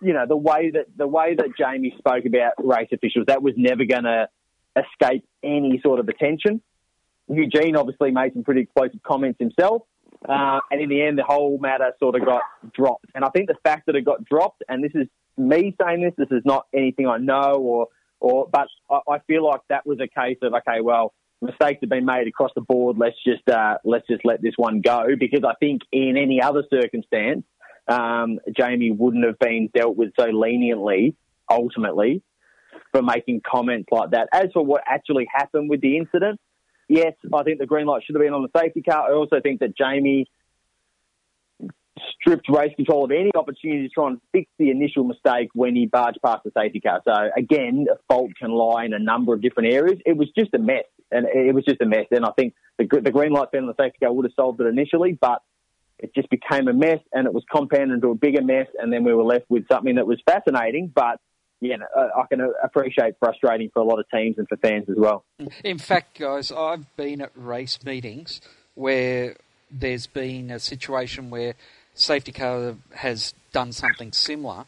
S12: you know the way that the way that Jamie spoke about race officials, that was never going to escape any sort of attention. Eugene obviously made some pretty explosive comments himself. Uh, and in the end, the whole matter sort of got dropped. And I think the fact that it got dropped, and this is me saying this, this is not anything I know or, or, but I, I feel like that was a case of, okay, well, mistakes have been made across the board. Let's just, uh, let's just let this one go because I think in any other circumstance, um, Jamie wouldn't have been dealt with so leniently ultimately for making comments like that. As for what actually happened with the incident, yes, I think the green light should have been on the safety car. I also think that Jamie stripped race control of any opportunity to try and fix the initial mistake when he barged past the safety car. So again, a fault can lie in a number of different areas. It was just a mess, and it was just a mess. And I think the, the green light fan on the safety car would have solved it initially, but it just became a mess, and it was compounded into a bigger mess, and then we were left with something that was fascinating, but yeah, uh, I can uh, appreciate frustrating for a lot of teams and for fans as well.
S4: In fact, guys, I've been at race meetings where there's been a situation where safety car has done something similar,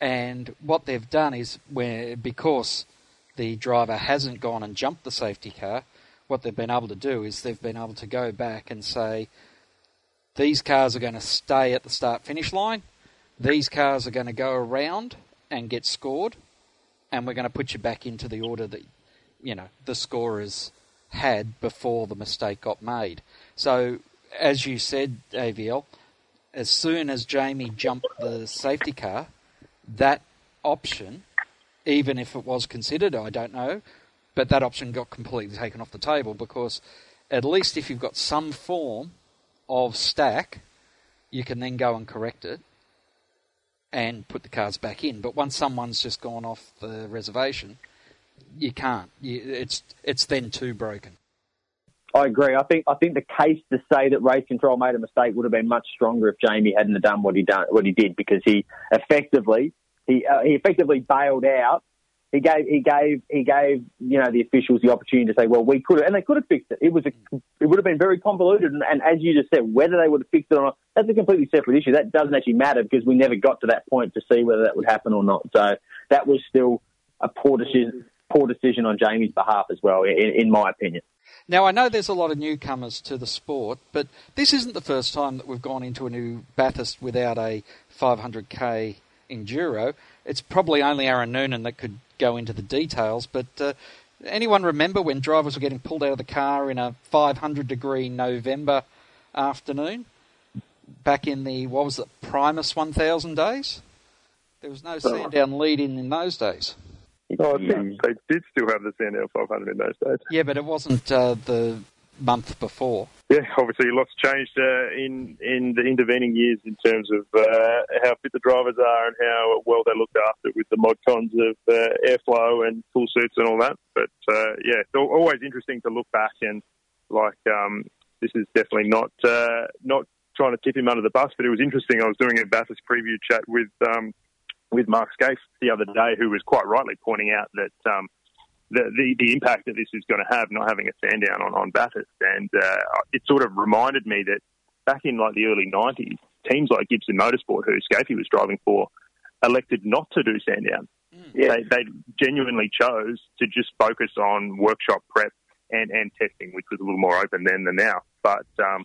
S4: and what they've done is where because the driver hasn't gone and jumped the safety car, what they've been able to do is they've been able to go back and say these cars are going to stay at the start finish line, these cars are going to go around and get scored, and we're going to put you back into the order that you know the scorers had before the mistake got made. So, as you said, AVL, as soon as Jamie jumped the safety car, that option, even if it was considered, I don't know, but that option got completely taken off the table because at least if you've got some form of stack, you can then go and correct it and put the cars back in. But once someone's just gone off the reservation, you can't. You, it's it's then too broken.
S12: I agree. I think I think the case to say that race control made a mistake would have been much stronger if Jamie hadn't done what he done what he did because he effectively he uh, he effectively bailed out. He gave he gave he gave you know the officials the opportunity to say, well, we could have, and they could have fixed it. It was a, it would have been very convoluted, and, and as you just said, whether they would have fixed it or not, that's a completely separate issue. That doesn't actually matter because we never got to that point to see whether that would happen or not. So that was still a poor decision poor decision on Jamie's behalf as well, in, in my opinion.
S4: Now, I know there's a lot of newcomers to the sport, but this isn't the first time that we've gone into a new Bathurst without a 500k enduro. It's probably only Aaron Noonan that could go into the details, but uh, anyone remember when drivers were getting pulled out of the car in a 500 degree November afternoon? Back in the, what was it, Primus 1000 days? There was no Sandown lead in in those days.
S11: Oh, I think they did still have the Sandown 500 in those days.
S4: Yeah, but it wasn't uh, the month before.
S11: Yeah, obviously lots changed uh, in in the intervening years in terms of uh, how fit the drivers are and how well they're looked after with the mod cons of uh, airflow and full suits and all that. But uh, yeah, it's always interesting to look back and like um, this is definitely not uh, not trying to tip him under the bus, but it was interesting. I was doing a Bathurst preview chat with um, with Mark Skaife the other day, who was quite rightly pointing out that um, the, the, the impact that this is going to have not having a Sandown on on Bathurst, and uh, it sort of reminded me that back in like the early '90s, teams like Gibson Motorsport, who Skaife was driving for, elected not to do Sandown. Mm. Yeah. They, they genuinely chose to just focus on workshop prep and, and testing, which was a little more open then than now. But um,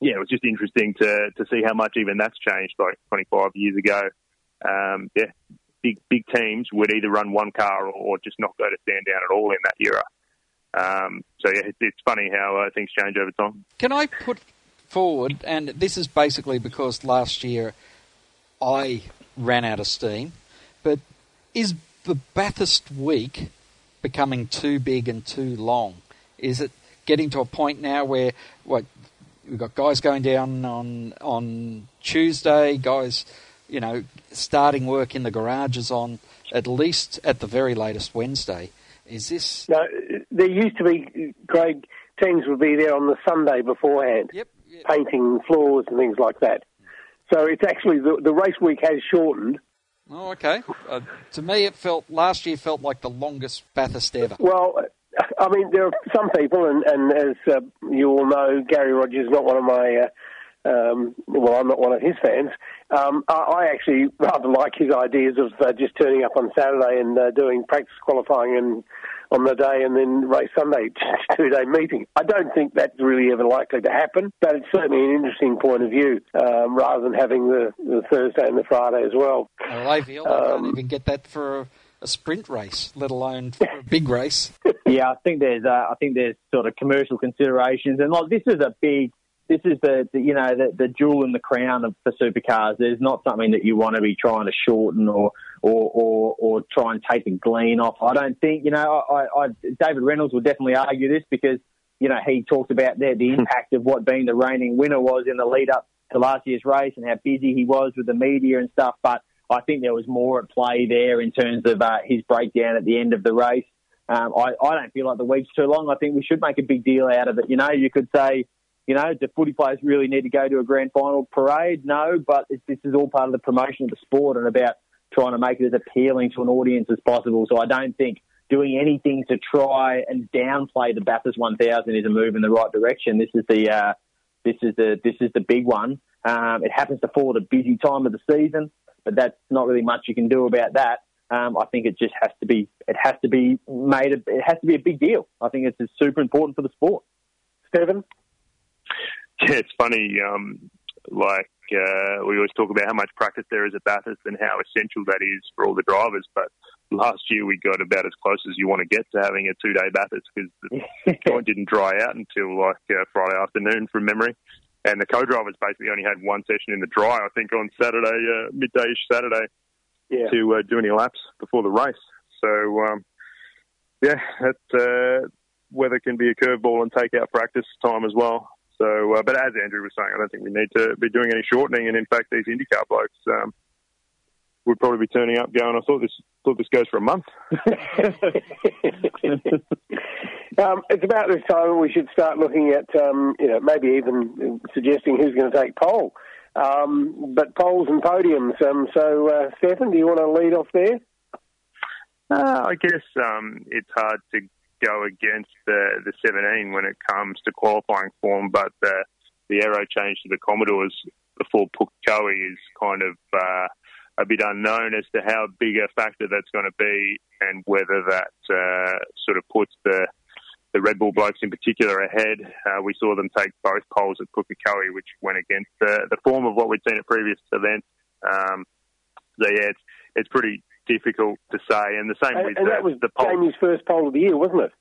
S11: yeah, it was just interesting to to see how much even that's changed like 25 years ago um, yeah, big big teams would either run one car or, just not go to Sandown at all in that era. Um, so yeah, it's, it's funny how uh, things change over time.
S4: Can I put forward, and this is basically because last year I ran out of steam, but is the Bathurst week becoming too big and too long? Is it getting to a point now where what we've got guys going down on on Tuesday, guys you know, starting work in the garages on at least at the very latest Wednesday. Is this?
S5: No, there used to be, Craig, teams would be there on the Sunday beforehand,
S4: yep, yep.
S5: painting floors and things like that. So it's actually the, the race week has shortened.
S4: Oh, okay. Uh, to me, it felt last year felt like the longest Bathurst ever.
S5: Well, I mean, there are some people, and, and as uh, you all know, Gary Rogers is not one of my uh, um, well, I'm not one of his fans. Um, I, I, actually rather like his ideas of uh, just turning up on Saturday and uh, doing practice qualifying and on the day and then race Sunday, (laughs) two day meeting. I don't think that's really ever likely to happen, but it's certainly an interesting point of view um, rather than having the, the, Thursday and the Friday as well.
S4: Well, I feel I can't even get that for a, a sprint race, let alone for a big race. (laughs)
S12: yeah, I think there's uh, I think there's sort of commercial considerations, and like this is a big this is the, the you know the, the jewel in the crown of the supercars. There's not something that you want to be trying to shorten or or or, or try and take the glean off. I don't think you know. I, I, David Reynolds will definitely argue this because you know he talked about the, the impact of what being the reigning winner was in the lead up to last year's race and how busy he was with the media and stuff. But I think there was more at play there in terms of uh, his breakdown at the end of the race. Um, I, I don't feel like the week's too long. I think we should make a big deal out of it. You know, you could say, you know, do footy players really need to go to a grand final parade? No, but this is all part of the promotion of the sport and about trying to make it as appealing to an audience as possible. So I don't think doing anything to try and downplay the Bathurst 1000 is a move in the right direction. This is the uh, this is the this is the big one. Um, it happens to fall at a busy time of the season, but that's not really much you can do about that. Um, I think it just has to be it has to be made a, it has to be a big deal. I think it's, it's super important for the sport.
S2: Stephen, (laughs)
S11: yeah, it's funny. Um, like uh, we always talk about how much practice there is at Bathurst and how essential that is for all the drivers. But last year we got about as close as you want to get to having a two-day Bathurst because the (laughs) joint didn't dry out until like uh, Friday afternoon from memory. And the co-drivers basically only had one session in the dry, I think, on Saturday, uh, midday Saturday,
S2: yeah.
S11: to uh, do any laps before the race. So, um, yeah, that uh, weather can be a curveball and take out practice time as well. So, uh, but as Andrew was saying, I don't think we need to be doing any shortening. And in fact, these IndyCar blokes um, would probably be turning up, going, "I thought this thought this goes for a month." (laughs)
S2: um, it's about this time we should start looking at, um, you know, maybe even suggesting who's going to take pole. Um, but poles and podiums. Um, so, uh, Stefan, do you want to lead off there?
S11: Uh, I guess um, it's hard to go against the the 17 when it comes to qualifying form, but the the aero change to the Commodores before Pukekohe is kind of uh, a bit unknown as to how big a factor that's going to be and whether that uh, sort of puts the the Red Bull blokes in particular ahead. Uh, we saw them take both poles at Pukekohe, which went against the, the form of what we'd seen at previous events. Um, so yeah, it's it's pretty difficult to say. And the same
S2: and,
S11: with
S2: and
S11: the,
S2: that was
S11: the pole.
S2: Jamie's first pole of the year, wasn't it?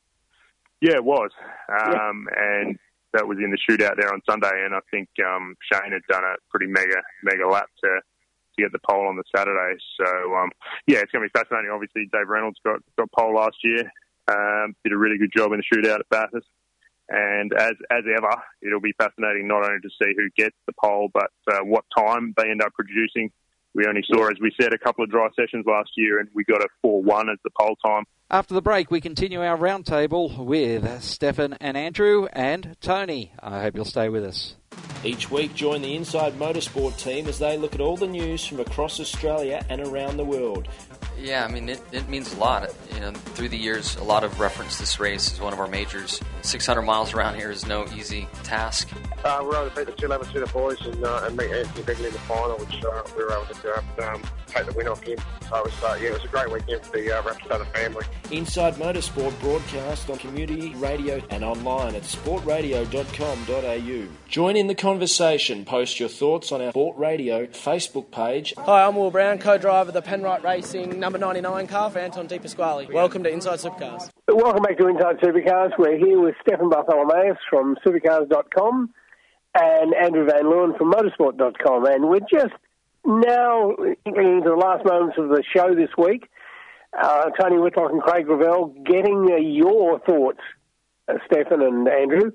S11: Yeah, it was. Um, And that was in the shootout there on Sunday. And I think um, Shane had done a pretty mega, mega lap to, to get the pole on the Saturday. So, um, yeah, it's going to be fascinating. Obviously, Dave Reynolds got, got pole last year, um, did a really good job in the shootout at Bathurst. And as as ever, it'll be fascinating not only to see who gets the pole, but uh, what time they end up producing. We only saw, as we said, a couple of dry sessions last year, and we got a 4 1 as the pole time.
S4: After the break, we continue our roundtable with Stefan and Andrew and Tony. I hope you'll stay with us.
S8: Each week, join the Inside Motorsport team as they look at all the news from across Australia and around the world.
S13: Yeah, I mean, it, it means a lot. You know, through the years, a lot of reference this race as one of our majors. 600 miles around here is no easy task.
S14: Uh, we were able to beat the 211 boys and, uh, and meet Anthony Begley in the final, which uh, we were able to um, take the win off him. So it was, uh, yeah, it was a great weekend for the uh, Rapstada family.
S8: Inside Motorsport broadcast on community radio and online at sportradio.com.au. Join in the conversation. Post your thoughts on our Sport Radio Facebook page.
S15: Hi, I'm Will Brown, co-driver of the Penrite Racing number 99 car for Anton De Pasquale. Welcome to Inside Supercars.
S2: Welcome back to Inside Supercars. We're here with Stefan Bartholomaeus from supercars.com and Andrew Van Leeuwen from motorsport.com. And we're just now getting into the last moments of the show this week. Uh, Tony Whitlock and Craig Gravel getting uh, your thoughts, uh, Stefan and Andrew.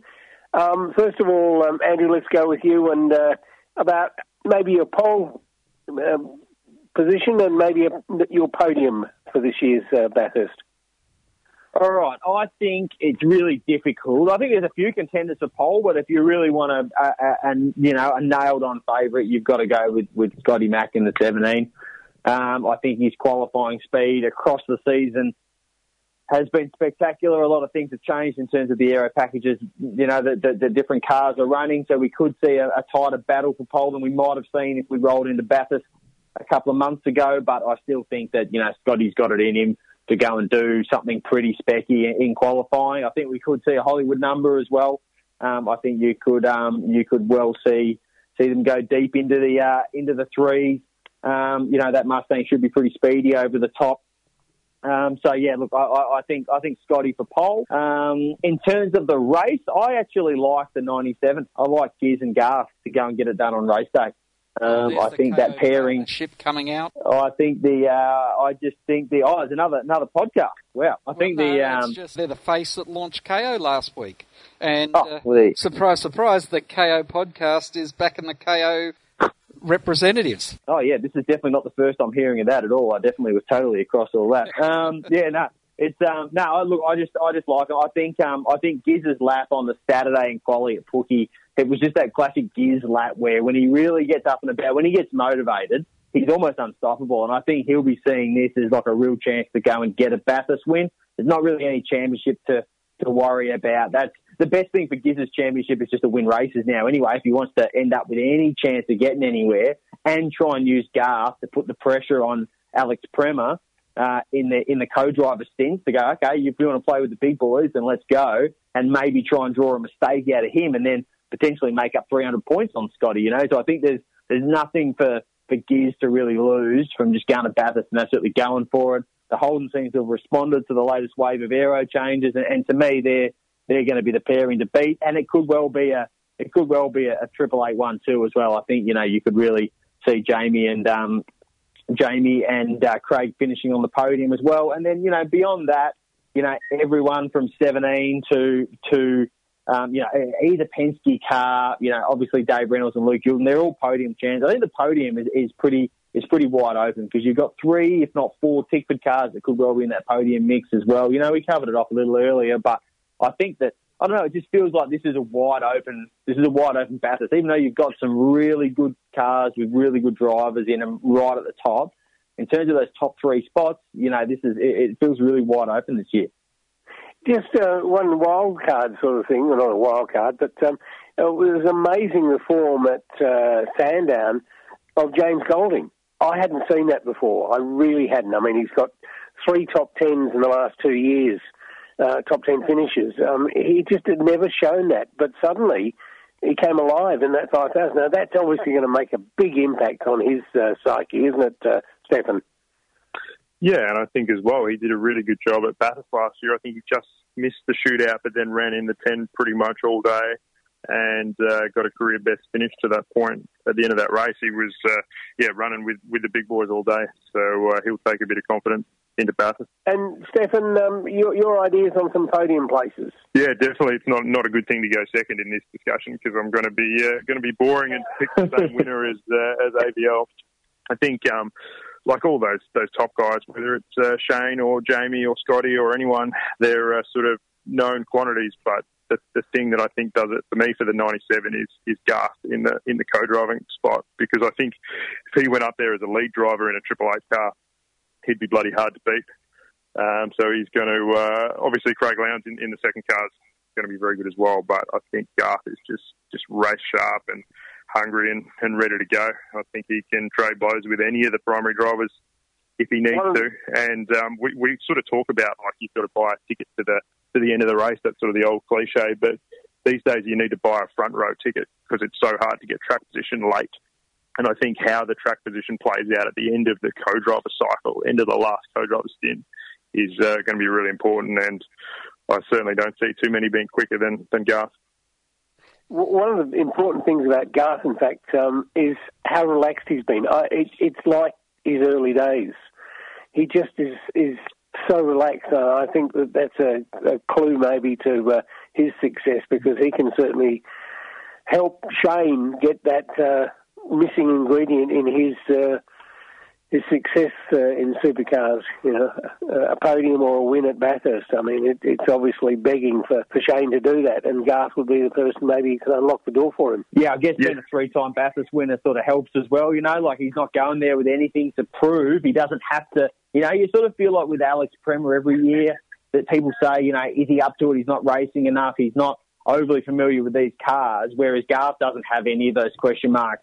S2: Um, first of all, um, Andrew, let's go with you and uh, about maybe your pole um, position and maybe a, your podium for this year's uh, Bathurst.
S12: All right, I think it's really difficult. I think there's a few contenders for pole, but if you really want a and you know a nailed-on favourite, you've got to go with with Scotty Mack in the 17. Um, I think his qualifying speed across the season has been spectacular. A lot of things have changed in terms of the aero packages. You know, the, the, the different cars are running, so we could see a, a tighter battle for pole than we might have seen if we rolled into Bathurst a couple of months ago. But I still think that you know Scotty's got it in him to go and do something pretty specky in qualifying. I think we could see a Hollywood number as well. Um, I think you could um, you could well see see them go deep into the uh, into the threes. Um, you know that Mustang should be pretty speedy over the top. Um, so yeah, look, I, I, think I think Scotty for pole. Um, in terms of the race, I actually like the '97. I like Giz and Garth to go and get it done on race day. Um, I think that pairing.
S4: ship coming out.
S12: Oh, I think the. Uh, I just think the. Oh, it's another another podcast. Wow. I think
S4: No,
S12: the.
S4: it's
S12: Um,
S4: just they're the face that launched KO last week, and
S12: Oh,
S4: uh,
S12: well,
S4: surprise, surprise, the KO podcast is back in the KO representatives.
S12: Oh yeah, this is definitely not the first I'm hearing of that at all. I definitely was totally across all that. (laughs) Um, yeah, no, it's um, no. I- Look, I just, I just like it. I think, um, I think Giz's lap on the Saturday in quality at Pookie, it was just that classic Giz lap where when he really gets up and about, when he gets motivated, he's almost unstoppable. And I think he'll be seeing this as like a real chance to go and get a Bathurst win. There's not really any championship to to worry about. That's the best thing for Giz's championship is just to win races now. Anyway, if he wants to end up with any chance of getting anywhere and try and use Garth to put the pressure on Alex Premat uh, in the in the co-driver stints to go, okay, if you want to play with the big boys, then let's go, and maybe try and draw a mistake out of him, and then potentially make up 300 points on Scotty. You know, so I think there's there's nothing for for Giz to really lose from just going to Bathurst and absolutely going for it. The Holden seems to have responded to the latest wave of aero changes, and, and to me, they're they're going to be the pairing to beat, and it could well be a it could well be a triple eight one two as well. I think you know you could really see Jamie and um, Jamie and uh, Craig finishing on the podium as well, and then you know beyond that, you know everyone from seventeen to to um, you know either Penske car, you know obviously Dave Reynolds and Luke Youlden, they're all podium chances. I think the podium is, is pretty is pretty wide open because you've got three, if not four, Tickford cars that could well be in that podium mix as well. You know we covered it off a little earlier, but I think that I don't know. It just feels like this is a wide open. This is a wide open Bathurst. Even though you've got some really good cars with really good drivers in them right at the top, in terms of those top three spots, you know, this is it, it feels really wide open this year.
S5: Just uh, one wild card sort of thing, well, not a wild card, but um, it was amazing the form at uh, Sandown of James Golding. I hadn't seen that before. I really hadn't. I mean, he's got three top tens in the last two years, uh, top ten finishes. Um, he just had never shown that, but suddenly he came alive in that 5,000. Now, that's obviously going to make a big impact on his uh, psyche, isn't it, uh, Stefan?
S11: Yeah, and I think as well he did a really good job at Bathurst last year. I think he just missed the shootout, but then ran in the ten pretty much all day, and uh, got a career best finish to that point. At the end of that race, he was uh, yeah running with with the big boys all day. So uh, he'll take a bit of confidence into Bathurst.
S5: And Stefan, um, your, your ideas on some podium places?
S11: Yeah, definitely. It's not not a good thing to go second in this discussion because I'm going to be uh, going to be boring and pick the same (laughs) winner as uh, as AVL. I think um, like all those those top guys, whether it's uh, Shane or Jamie or Scotty or anyone, they're uh, sort of known quantities. But the, the thing that I think does it for me for the 97 is is Garth in the in the co-driving spot because I think if he went up there as a lead driver in a Triple Eight car, he'd be bloody hard to beat. Um, so he's going to uh, obviously Craig Lowndes in, in the second car is going to be very good as well. But I think Garth is just just race sharp and hungry and, and ready to go. I think he can trade blows with any of the primary drivers if he needs to. And um, we, we sort of talk about like you've got to buy a ticket to the to the end of the race. That's sort of the old cliche, but these days you need to buy a front row ticket because it's so hard to get track position late. And I think how the track position plays out at the end of the co-driver cycle, end of the last co-driver stint, is uh, going to be really important. And I certainly don't see too many being quicker than than Garth.
S5: One of the important things about Garth, in fact, um, is how relaxed he's been. I, it, it's like his early days. He just is is so relaxed. Uh, I think that that's a, a clue maybe to uh, his success because he can certainly help Shane get that uh, missing ingredient in his uh, his success uh, in supercars. You know, a podium or a win at Bathurst. I mean, it, it's obviously begging for, for Shane to do that, and Garth would be the person maybe who can unlock the door for him.
S12: Yeah, I guess being a three-time Bathurst winner sort of helps as well. You know, like he's not going there with anything to prove. He doesn't have to. You know, you sort of feel like with Alex Premat every year that people say, you know, is he up to it? He's not racing enough. He's not overly familiar with these cars. Whereas Garth doesn't have any of those question marks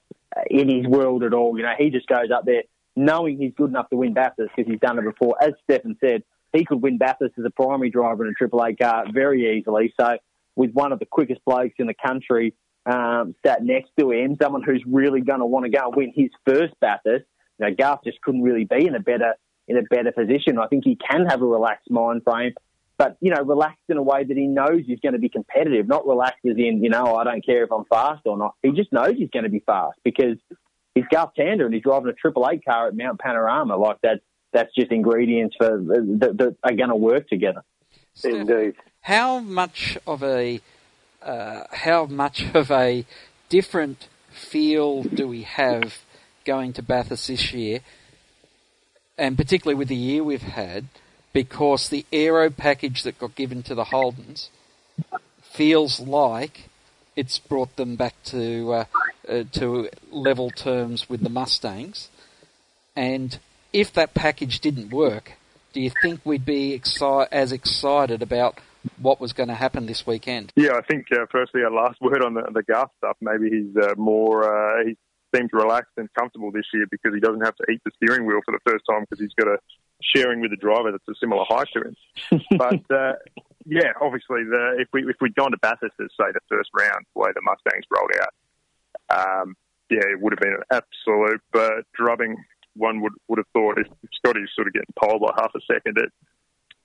S12: in his world at all. You know, he just goes up there knowing he's good enough to win Bathurst because he's done it before. As Stefan said, he could win Bathurst as a primary driver in a Triple Eight car very easily. So with one of the quickest blokes in the country um, sat next to him, someone who's really going to want to go and win his first Bathurst, you know, Garth just couldn't really be in a better in a better position. I think he can have a relaxed mind frame, but you know, relaxed in a way that he knows he's going to be competitive, not relaxed as in you know I don't care if I'm fast or not. He just knows he's going to be fast because he's Gus Tander and he's driving a Triple Eight car at Mount Panorama. Like that's that's just ingredients for that, that are going to work together.
S4: Indeed. How much of a uh, how much of a different feel do we have going to Bathurst this year, and particularly with the year we've had, because the aero package that got given to the Holdens feels like it's brought them back to uh, uh, to level terms with the Mustangs, and if that package didn't work, do you think we'd be exci- as excited about what was going to happen this weekend?
S11: Yeah, I think uh, firstly, our last (laughs) word on the, the Garth stuff. Maybe he's uh, more uh, he seems relaxed and comfortable this year because he doesn't have to eat the steering wheel for the first time because he's got a sharing with a driver that's a similar height to him. (laughs) but uh, yeah, obviously, the, if we if we'd gone to Bathurst as say the first round, the way the Mustangs rolled out, um, yeah, it would have been an absolute uh, drubbing. One would would have thought if Scotty's sort of getting poled by half a second at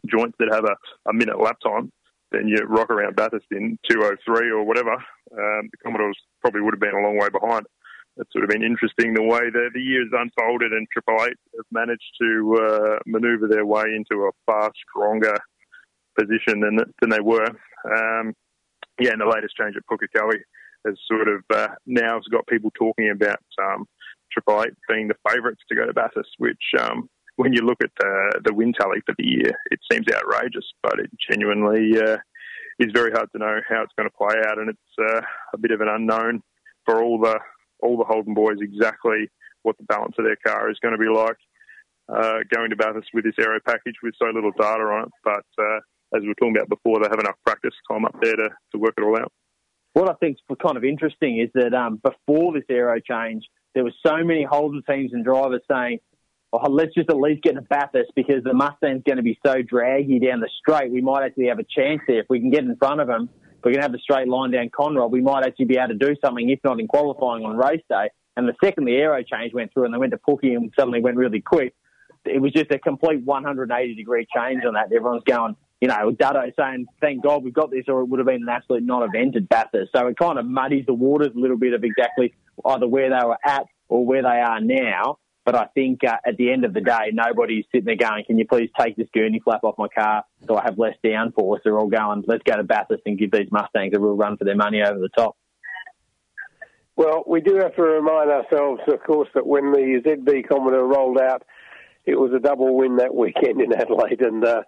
S11: joints that have a, a minute lap time, then you rock around Bathurst in 203 or whatever. Um, the Commodores probably would have been a long way behind. It's sort of been interesting the way the, the years unfolded and Triple Eight have managed to uh, manoeuvre their way into a far stronger position than than they were. Um, yeah, and the latest change at Pukekohe has sort of uh, now has got people talking about um, Triple Eight being the favourites to go to Bathurst, which um, when you look at the, the win tally for the year, it seems outrageous, but it genuinely uh, is very hard to know how it's going to play out, and it's uh, a bit of an unknown for all the all the Holden boys exactly what the balance of their car is going to be like. Uh, going to Bathurst with this aero package with so little data on it, but uh, as we were talking about before, they have enough practice time up there to, to work it all out.
S12: What I think is kind of interesting is that um, before this aero change, there were so many Holden teams and drivers saying, oh, let's just at least get to Bathurst because the Mustang's going to be so draggy down the straight. We might actually have a chance there. If we can get in front of them, if we can have a straight line down Conrod, we might actually be able to do something, if not in qualifying on race day. And the second the aero change went through and they went to Pookie and suddenly went really quick, it was just a complete 180 degree change on that. Everyone's going, you know, Dado saying, thank God we've got this, or it would have been an absolute non event at Bathurst. So it kind of muddies the waters a little bit of exactly either where they were at or where they are now. But I think uh, at the end of the day, nobody's sitting there going, "Can you please take this gurney flap off my car so I have less downforce?" They're all going, "Let's go to Bathurst and give these Mustangs a real run for their money over the top."
S5: Well, we do have to remind ourselves, of course, that when the ZB Commodore rolled out, it was a double win that weekend in Adelaide, and uh,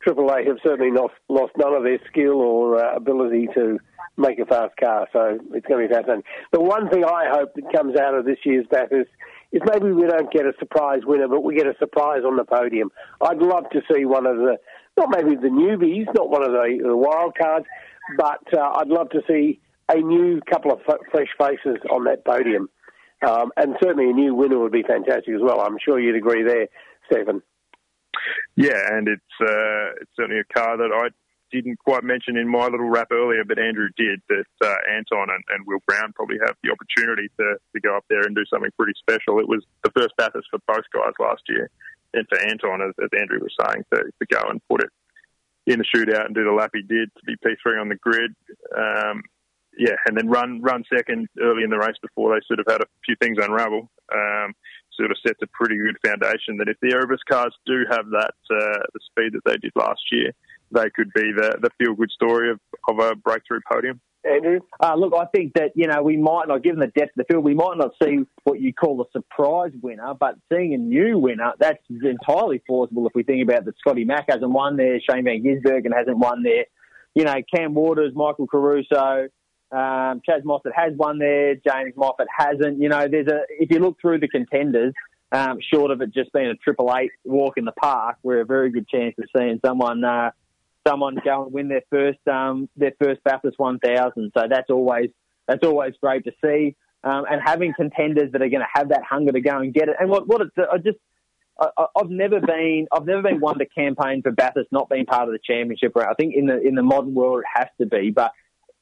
S5: Triple Eight have certainly not lost none of their skill or uh, ability to make a fast car. So it's going to be fascinating. The one thing I hope that comes out of this year's Bathurst is maybe we don't get a surprise winner, but we get a surprise on the podium. I'd love to see one of the, not maybe the newbies, not one of the, the wild cards, but uh, I'd love to see a new couple of f- fresh faces on that podium. Um, and certainly a new winner would be fantastic as well. I'm sure you'd agree there, Stephen.
S11: Yeah, and it's uh, it's certainly a car that I didn't quite mention in my little wrap earlier, but Andrew did, that uh, Anton and, and, Will Brown probably have the opportunity to, to go up there and do something pretty special. It was the first Bathurst for both guys last year, and for Anton, as, as Andrew was saying, to, to go and put it in the shootout and do the lap he did to be P3 on the grid. Um, yeah, and then run run second early in the race before they sort of had a few things unravel. Um, sort of sets a pretty good foundation that if the Erebus cars do have that uh, the speed that they did last year, they could be the, the feel good story of, of a breakthrough podium.
S12: Andrew? Uh, look, I think that, you know, we might not, given the depth of the field, we might not see what you call a surprise winner, but seeing a new winner, that's entirely plausible if we think about that Scotty Mack hasn't won there, Shane Van Gisbergen hasn't won there. You know, Cam Waters, Michael Caruso, um, Chaz Mostert has won there, James Moffat hasn't. You know, there's a, if you look through the contenders, um, short of it just being a triple eight walk in the park, we're a very good chance of seeing someone, uh, someone go and win their first um, their first Bathurst 1000. So that's always that's always great to see. Um, and having contenders that are going to have that hunger to go and get it. And what what it's, I just I, I've never been I've never been one to campaign for Bathurst not being part of the championship. I think in the in the modern world it has to be, but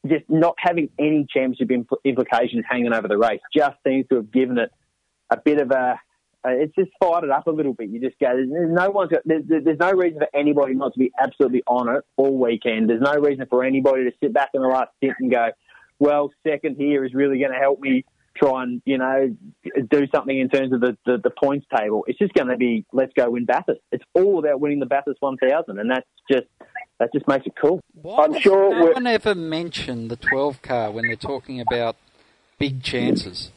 S12: just not having any championship impl- implications hanging over the race just seems to have given it a bit of a it's just fired it up a little bit. You just go, there's, no one's got, there's, there's no reason for anybody not to be absolutely on it all weekend. There's no reason for anybody to sit back in the last stint and go, well, second here is really going to help me try and you know do something in terms of the, the, the points table. It's just going to be let's go win Bathurst. It's all about winning the Bathurst 1000, and that's just that just makes it cool.
S4: Why
S12: I'm sure
S4: no
S12: we're,
S4: one ever mention the 12 car when they're talking about big chances.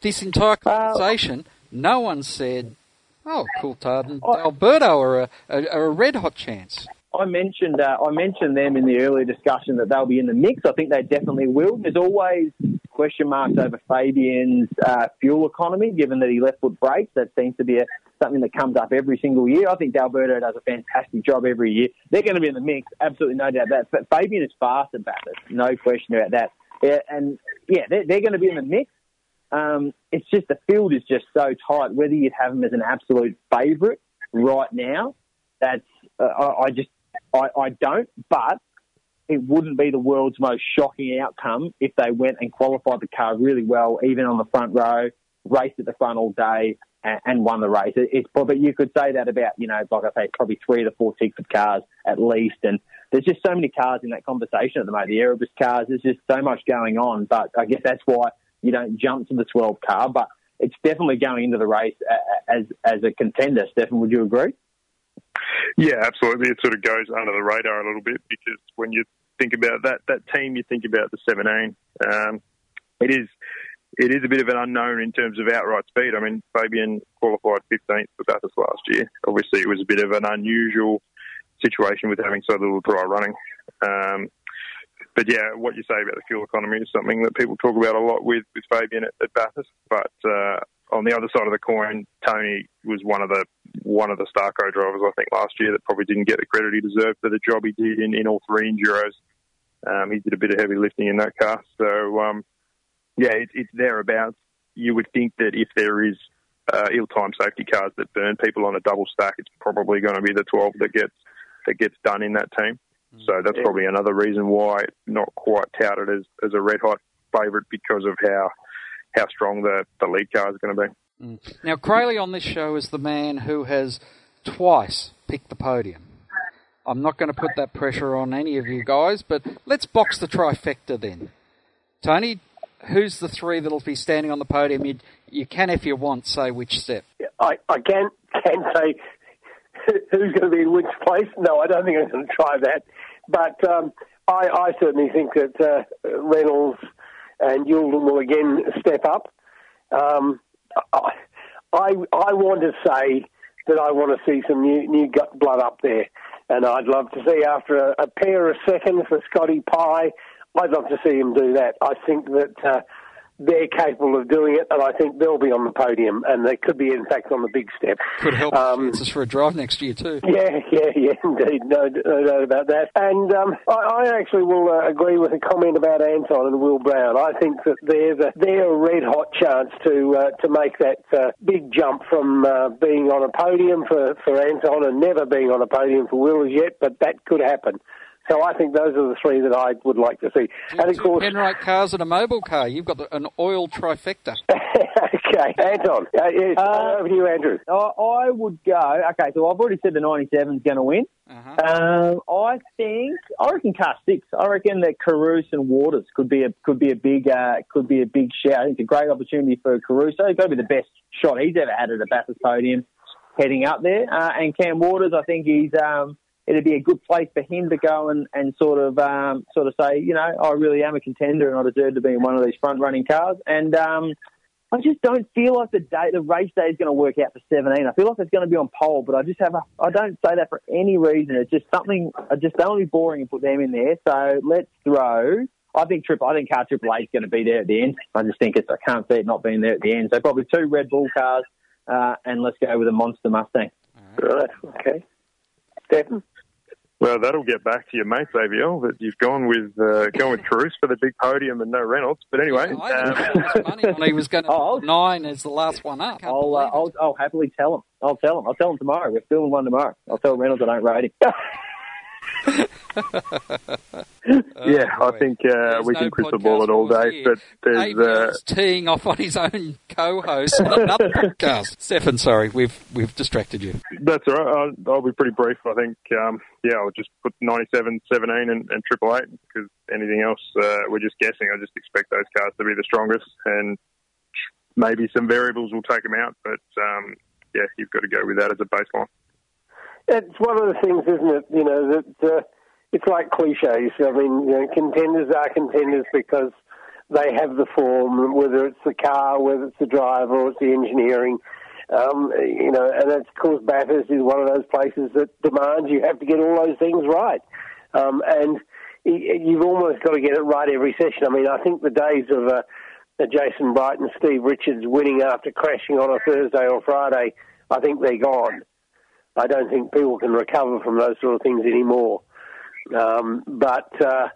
S4: This entire uh, conversation, no one said, "Oh, Coulthard and D'Alberto are a, are a red hot chance."
S12: I mentioned uh, I mentioned them in the earlier discussion that they'll be in the mix. I think they definitely will. There's always question marks over Fabian's uh, fuel economy, given that he left foot brakes. That seems to be a, something that comes up every single year. I think D'Alberto does a fantastic job every year. They're going to be in the mix, absolutely no doubt that. But Fabian is fast at Bathurst, no question about that. Yeah, and yeah, they're, they're going to be in the mix. Um, it's just the field is just so tight. Whether you'd have them as an absolute favourite right now, that's uh, I, I just I, I don't. But it wouldn't be the world's most shocking outcome if they went and qualified the car really well, even on the front row, raced at the front all day, and, and won the race. It, it's you could say that about you know, like I say, probably three to four Tickford cars at least, and there's just so many cars in that conversation at the moment. The Erebus cars, there's just so much going on. But I guess that's why you don't jump to the 12 car, but it's definitely going into the race as as a contender. Stefan, would you agree?
S11: Yeah, absolutely. It sort of goes under the radar a little bit because when you think about that that team, you think about the 17. Um, it is it is a bit of an unknown in terms of outright speed. I mean, Fabian qualified 15th for Bathurst last year. Obviously, it was a bit of an unusual situation with having so little dry running. Um, but yeah, what you say about the fuel economy is something that people talk about a lot with, with Fabian at, at Bathurst. But uh, on the other side of the coin, Tony was one of the one of the Starco drivers I think last year that probably didn't get the credit he deserved for the job he did in, in all three Enduros. Um, he did a bit of heavy lifting in that car. So um, yeah, it, it's thereabouts. You would think that if there is uh, ill-timed safety cars that burn people on a double stack, it's probably going to be the 12 that gets that gets done in that team. So that's probably another reason why it's not quite touted as, as a red hot favourite because of how how strong the, the lead car is going to be.
S4: Mm. Now, Crayley on this show is the man who has twice picked the podium. I'm not going to put that pressure on any of you guys, but let's box the trifecta then. Tony, who's the three that'll be standing on the podium? You, you can, if you want, say which step.
S5: I, I can can say (laughs) who's going to be in which place. No, I don't think I'm going to try that. But um, I, I certainly think that uh, Reynolds and Youlden will again step up. Um, I, I, I want to say that I want to see some new, new gut blood up there. And I'd love to see after a, a pair of seconds for Scotty Pye, I'd love to see him do that. I think that uh, they're capable of doing it, and I think they'll be on the podium, and they could be, in fact, on the big step.
S4: Could help um, chances for a drive next year too. (laughs)
S5: Yeah, yeah, yeah, indeed, no, no doubt about that. And um, I, I, actually will uh, agree with a comment about Anton and Will Brown. I think that they're the, they're a red hot chance to uh, to make that uh, big jump from uh, being on a podium for for Anton and never being on a podium for Will as yet, but that could happen. So I think those are the three that I would like to see.
S4: and of course, Penrite cars and a Mobil car. You've got the, an oil trifecta. (laughs)
S5: okay, Anton. Uh, yes, uh, over to you, Andrew.
S12: I would go. Okay, so I've already said the 97 is going to win.
S4: Uh-huh.
S12: Um, I think I reckon car six. I reckon that Caruso and Waters could be a could be a big uh, could be a big shout. I think it's a great opportunity for Caruso. It's got to be the best shot he's ever had at a Bathurst podium, heading up there. Uh, and Cam Waters, I think he's. Um, it'd be a good place for him to go and, and sort of um, sort of say, you know, I really am a contender and I deserve to be in one of these front running cars. And um, I just don't feel like the day the race day is going to work out for 17. I feel like it's going to be on pole, but I just have a I don't say that for any reason. It's just something I just don't want to be boring and put them in there. So let's throw. I think triple. I think car triple eight is going to be there at the end. I just think it's. I can't see it not being there at the end. So probably two Red Bull cars, uh, and let's go with a monster Mustang.
S5: Right. Okay. Stephen.
S11: Well, that'll get back to your mates, Xavier, that you've gone with uh, gone with Caruso for the big podium and no Reynolds. But anyway, um,
S4: he was going (laughs) to oh, nine as the last one up.
S12: I'll, uh, I'll, I'll happily tell him. I'll tell him. I'll tell him tomorrow. We're filming one tomorrow. I'll tell Reynolds I don't rate him. (laughs)
S11: yeah, (laughs) Yeah, I think uh, we
S4: no
S11: can crystal ball it all day, but there's uh,
S4: teeing off on his own co-host on another podcast. (laughs) Stefan, sorry, we've we've distracted you.
S11: that's all right. I'll, I'll be pretty brief. I think, um, yeah, I'll just put 97, 17 and, and triple eight because anything else uh, we're just guessing. I just expect those cars to be the strongest, and maybe some variables will take them out. But um, yeah, you've got to go with that as a baseline.
S5: It's one of the things, isn't it? You know that uh, it's like cliches. I mean, you know, contenders are contenders because they have the form, whether it's the car, whether it's the driver, or it's the engineering. Um, you know, and that's of course Bathurst is one of those places that demands you have to get all those things right, um, and you've almost got to get it right every session. I mean, I think the days of uh, uh, Jason Bright and Steve Richards winning after crashing on a Thursday or Friday, I think they're gone. I don't think people can recover from those sort of things anymore. Um, but uh,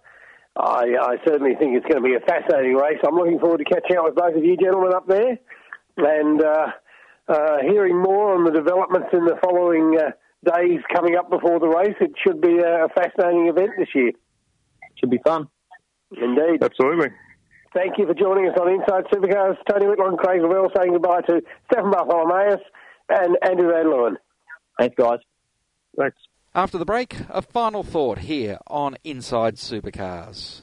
S5: I, I certainly think it's going to be a fascinating race. I'm looking forward to catching up with both of you gentlemen up there and uh, uh, hearing more on the developments in the following uh, days coming up before the race. It should be a fascinating event this year.
S12: Should be fun.
S5: Indeed.
S11: Absolutely.
S5: Thank you for joining us on Inside Supercars. Tony Whitlock and Craig Lavelle saying goodbye to Stefan Bartholomaeus and Andrew Van Leeuwen.
S12: Thanks, guys.
S11: Thanks.
S4: After the break, a final thought here on Inside Supercars.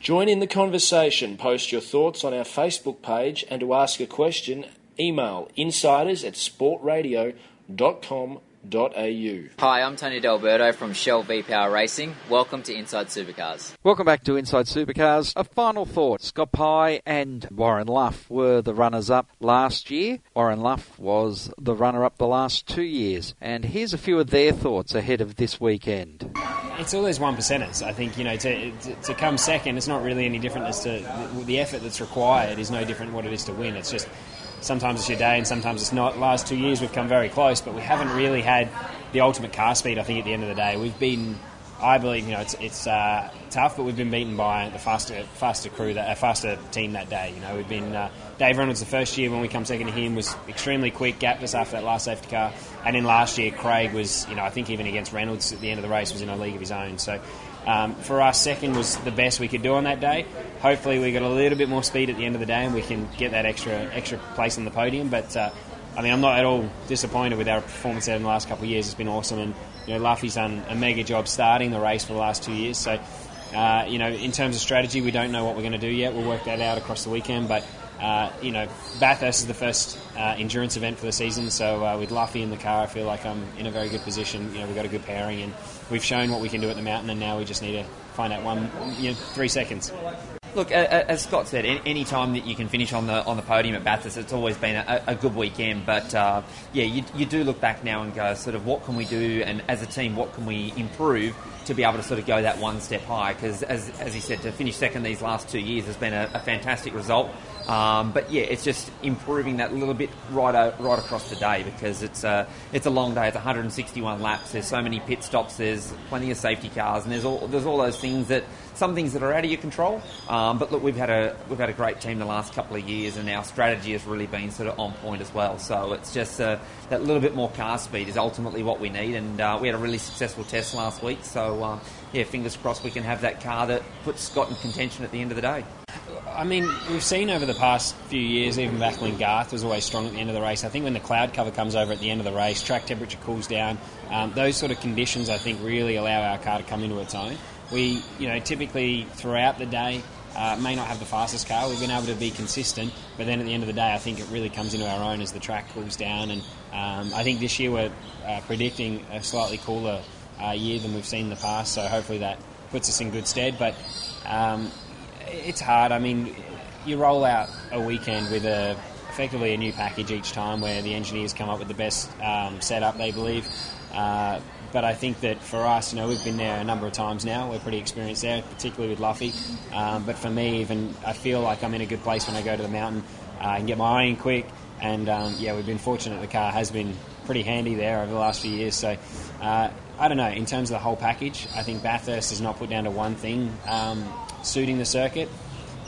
S8: Join in the conversation. Post your thoughts on our Facebook page and to ask a question, email insiders at sportradio.com.au.
S16: Hi, I'm Tony D'Alberto from Shell V Power Racing. Welcome to Inside Supercars.
S4: Welcome back to Inside Supercars. A final thought. Scott Pye and Warren Luff were the runners up last year. Warren Luff was the runner up the last two years. And here's a few of their thoughts ahead of this weekend.
S17: It's all those one percenters. I think you know to, to, to come second, it's not really any different as to the, the effort that's required is no different what it is to win. It's just sometimes it's your day and sometimes it's not. Last two years we've come very close, but we haven't really had the ultimate car speed. I think at the end of the day, we've been. I believe you know it's it's uh, tough, but we've been beaten by the faster faster crew that a faster team that day. You know we've been uh, Dave Reynolds the first year when we come second to him was extremely quick, gapped us after that last safety car, and then last year Craig was you know I think even against Reynolds at the end of the race was in a league of his own. So um, for us, second was the best we could do on that day. Hopefully, we got a little bit more speed at the end of the day, and we can get that extra extra place on the podium. But uh, I mean, I'm not at all disappointed with our performance there in the last couple of years. It's been awesome, and you know, Luffy's done a mega job starting the race for the last two years. So, uh, you know, in terms of strategy, we don't know what we're going to do yet. We'll work that out across the weekend, but. Uh, you know, Bathurst is the first uh, endurance event for the season, so uh, with Luffy in the car, I feel like I'm in a very good position. You know, we've got a good pairing, and we've shown what we can do at the mountain, and now we just need to find out one, you know, three seconds.
S18: Look, as Scott said, any time that you can finish on the on the podium at Bathurst, it's always been a, a good weekend. But uh, yeah, you, you do look back now and go, sort of, what can we do? And as a team, what can we improve to be able to sort of go that one step higher? Because as, as he said, to finish second these last two years has been a, a fantastic result. Um, but yeah, it's just improving that little bit right o- right across the day because it's a it's a long day. It's 161 laps. There's so many pit stops. There's plenty of safety cars, and there's all there's all those things that some things that are out of your control. Um, but look, we've had a we've had a great team the last couple of years, and our strategy has really been sort of on point as well. So it's just uh, that little bit more car speed is ultimately what we need, and uh, we had a really successful test last week. So um, yeah, fingers crossed we can have that car that puts Scott in contention at the end of the day.
S17: I mean, we've seen over the past few years, even back when Garth was always strong at the end of the race. I think when the cloud cover comes over at the end of the race, track temperature cools down. Um, those sort of conditions, I think, really allow our car to come into its own. We, you know, typically throughout the day uh, may not have the fastest car. We've been able to be consistent, but then at the end of the day, I think it really comes into our own as the track cools down. And um, I think this year we're uh, predicting a slightly cooler uh, year than we've seen in the past. So hopefully that puts us in good stead. But um, it's hard. I mean, you roll out a weekend with a effectively a new package each time, where the engineers come up with the best um, setup they believe. Uh, but I think that for us, you know, we've been there a number of times now. We're pretty experienced there, particularly with Luffy. Um, but for me, even I feel like I'm in a good place when I go to the mountain. Uh, can get my eye in quick, and um, yeah, we've been fortunate. The car has been pretty handy there over the last few years. So uh, I don't know. In terms of the whole package, I think Bathurst is not put down to one thing um, suiting the circuit.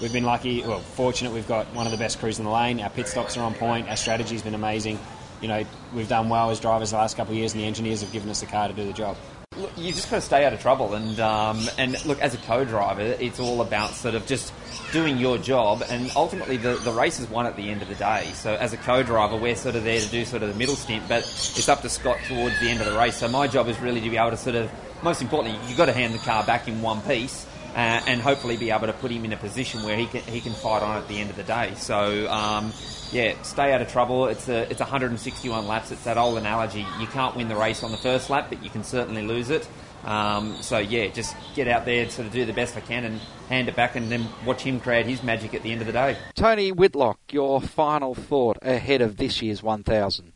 S17: We've been lucky, well, fortunate. We've got one of the best crews in the lane. Our pit stops are on point. Our strategy's been amazing. You know, we've done well as drivers the last couple of years, and the engineers have given us the car to do the job.
S18: Look, you just got to stay out of trouble, and um, and look, as a co-driver, it's all about sort of just doing your job, and ultimately the, the race is won at the end of the day. So as a co-driver, we're sort of there to do sort of the middle stint, but it's up to Scott towards the end of the race. So my job is really to be able to sort of, most importantly, you've got to hand the car back in one piece. Uh, and hopefully be able to put him in a position where he can he can fight on at the end of the day. So um, yeah, stay out of trouble. It's a it's 161 laps. It's that old analogy. You can't win the race on the first lap, but you can certainly lose it. Um, so yeah, just get out there, sort of do the best I can, and hand it back, and then watch him create his magic at the end of the day.
S4: Tony Whitlock, your final thought ahead of this year's 1000.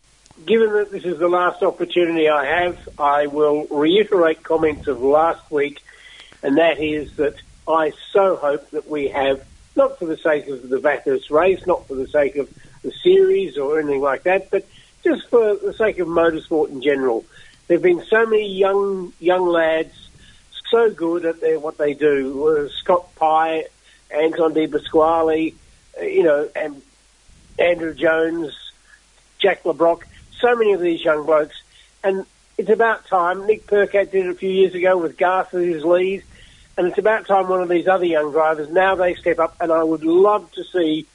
S5: Given that this is the last opportunity I have, I will reiterate comments of last week, and that is that I so hope that we have, not for the sake of the Bathurst race, not for the sake of the series or anything like that, but just for the sake of motorsport in general. There have been so many young young lads so good at their, what they do. Uh, Scott Pye, Anton De Pasquale, uh, you know, and Andrew Jones, Jack Le Brocq, so many of these young blokes. And it's about time. Nick Percat did it a few years ago with Garth as his lead. And it's about time one of these other young drivers, now they step up. And I would love to see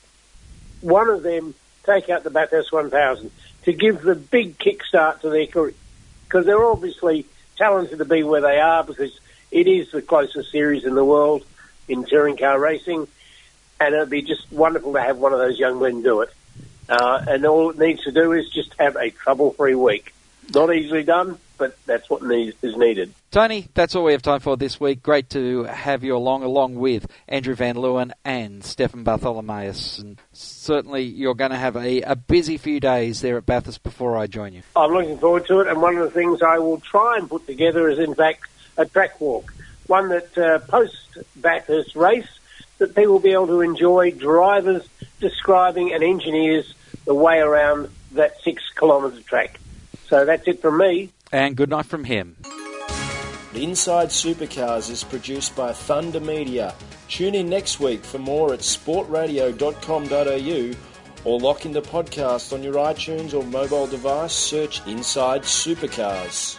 S5: one of them take out the Bathurst 1000 to give the big kickstart to their career. Because they're obviously talented to be where they are because it is the closest series in the world in touring car racing. And it'd be just wonderful to have one of those young men do it. Uh, and all it needs to do is just have a trouble-free week. Not easily done, but that's what needs, is needed.
S4: Tony, that's all we have time for this week. Great to have you along, along with Andrew Van Leeuwen and Stefan Bartholomaeus. And certainly you're going to have a, a busy few days there at Bathurst before I join you.
S5: I'm looking forward to it, and one of the things I will try and put together is, in fact, a track walk. One that uh, post Bathurst race that people will be able to enjoy drivers describing and engineers the way around that six kilometre track. So that's it from me.
S4: And good night from him.
S8: Inside Supercars is produced by Thunder Media. Tune in next week for more at sportradio.com.au or lock in the podcast on your iTunes or mobile device. Search Inside Supercars.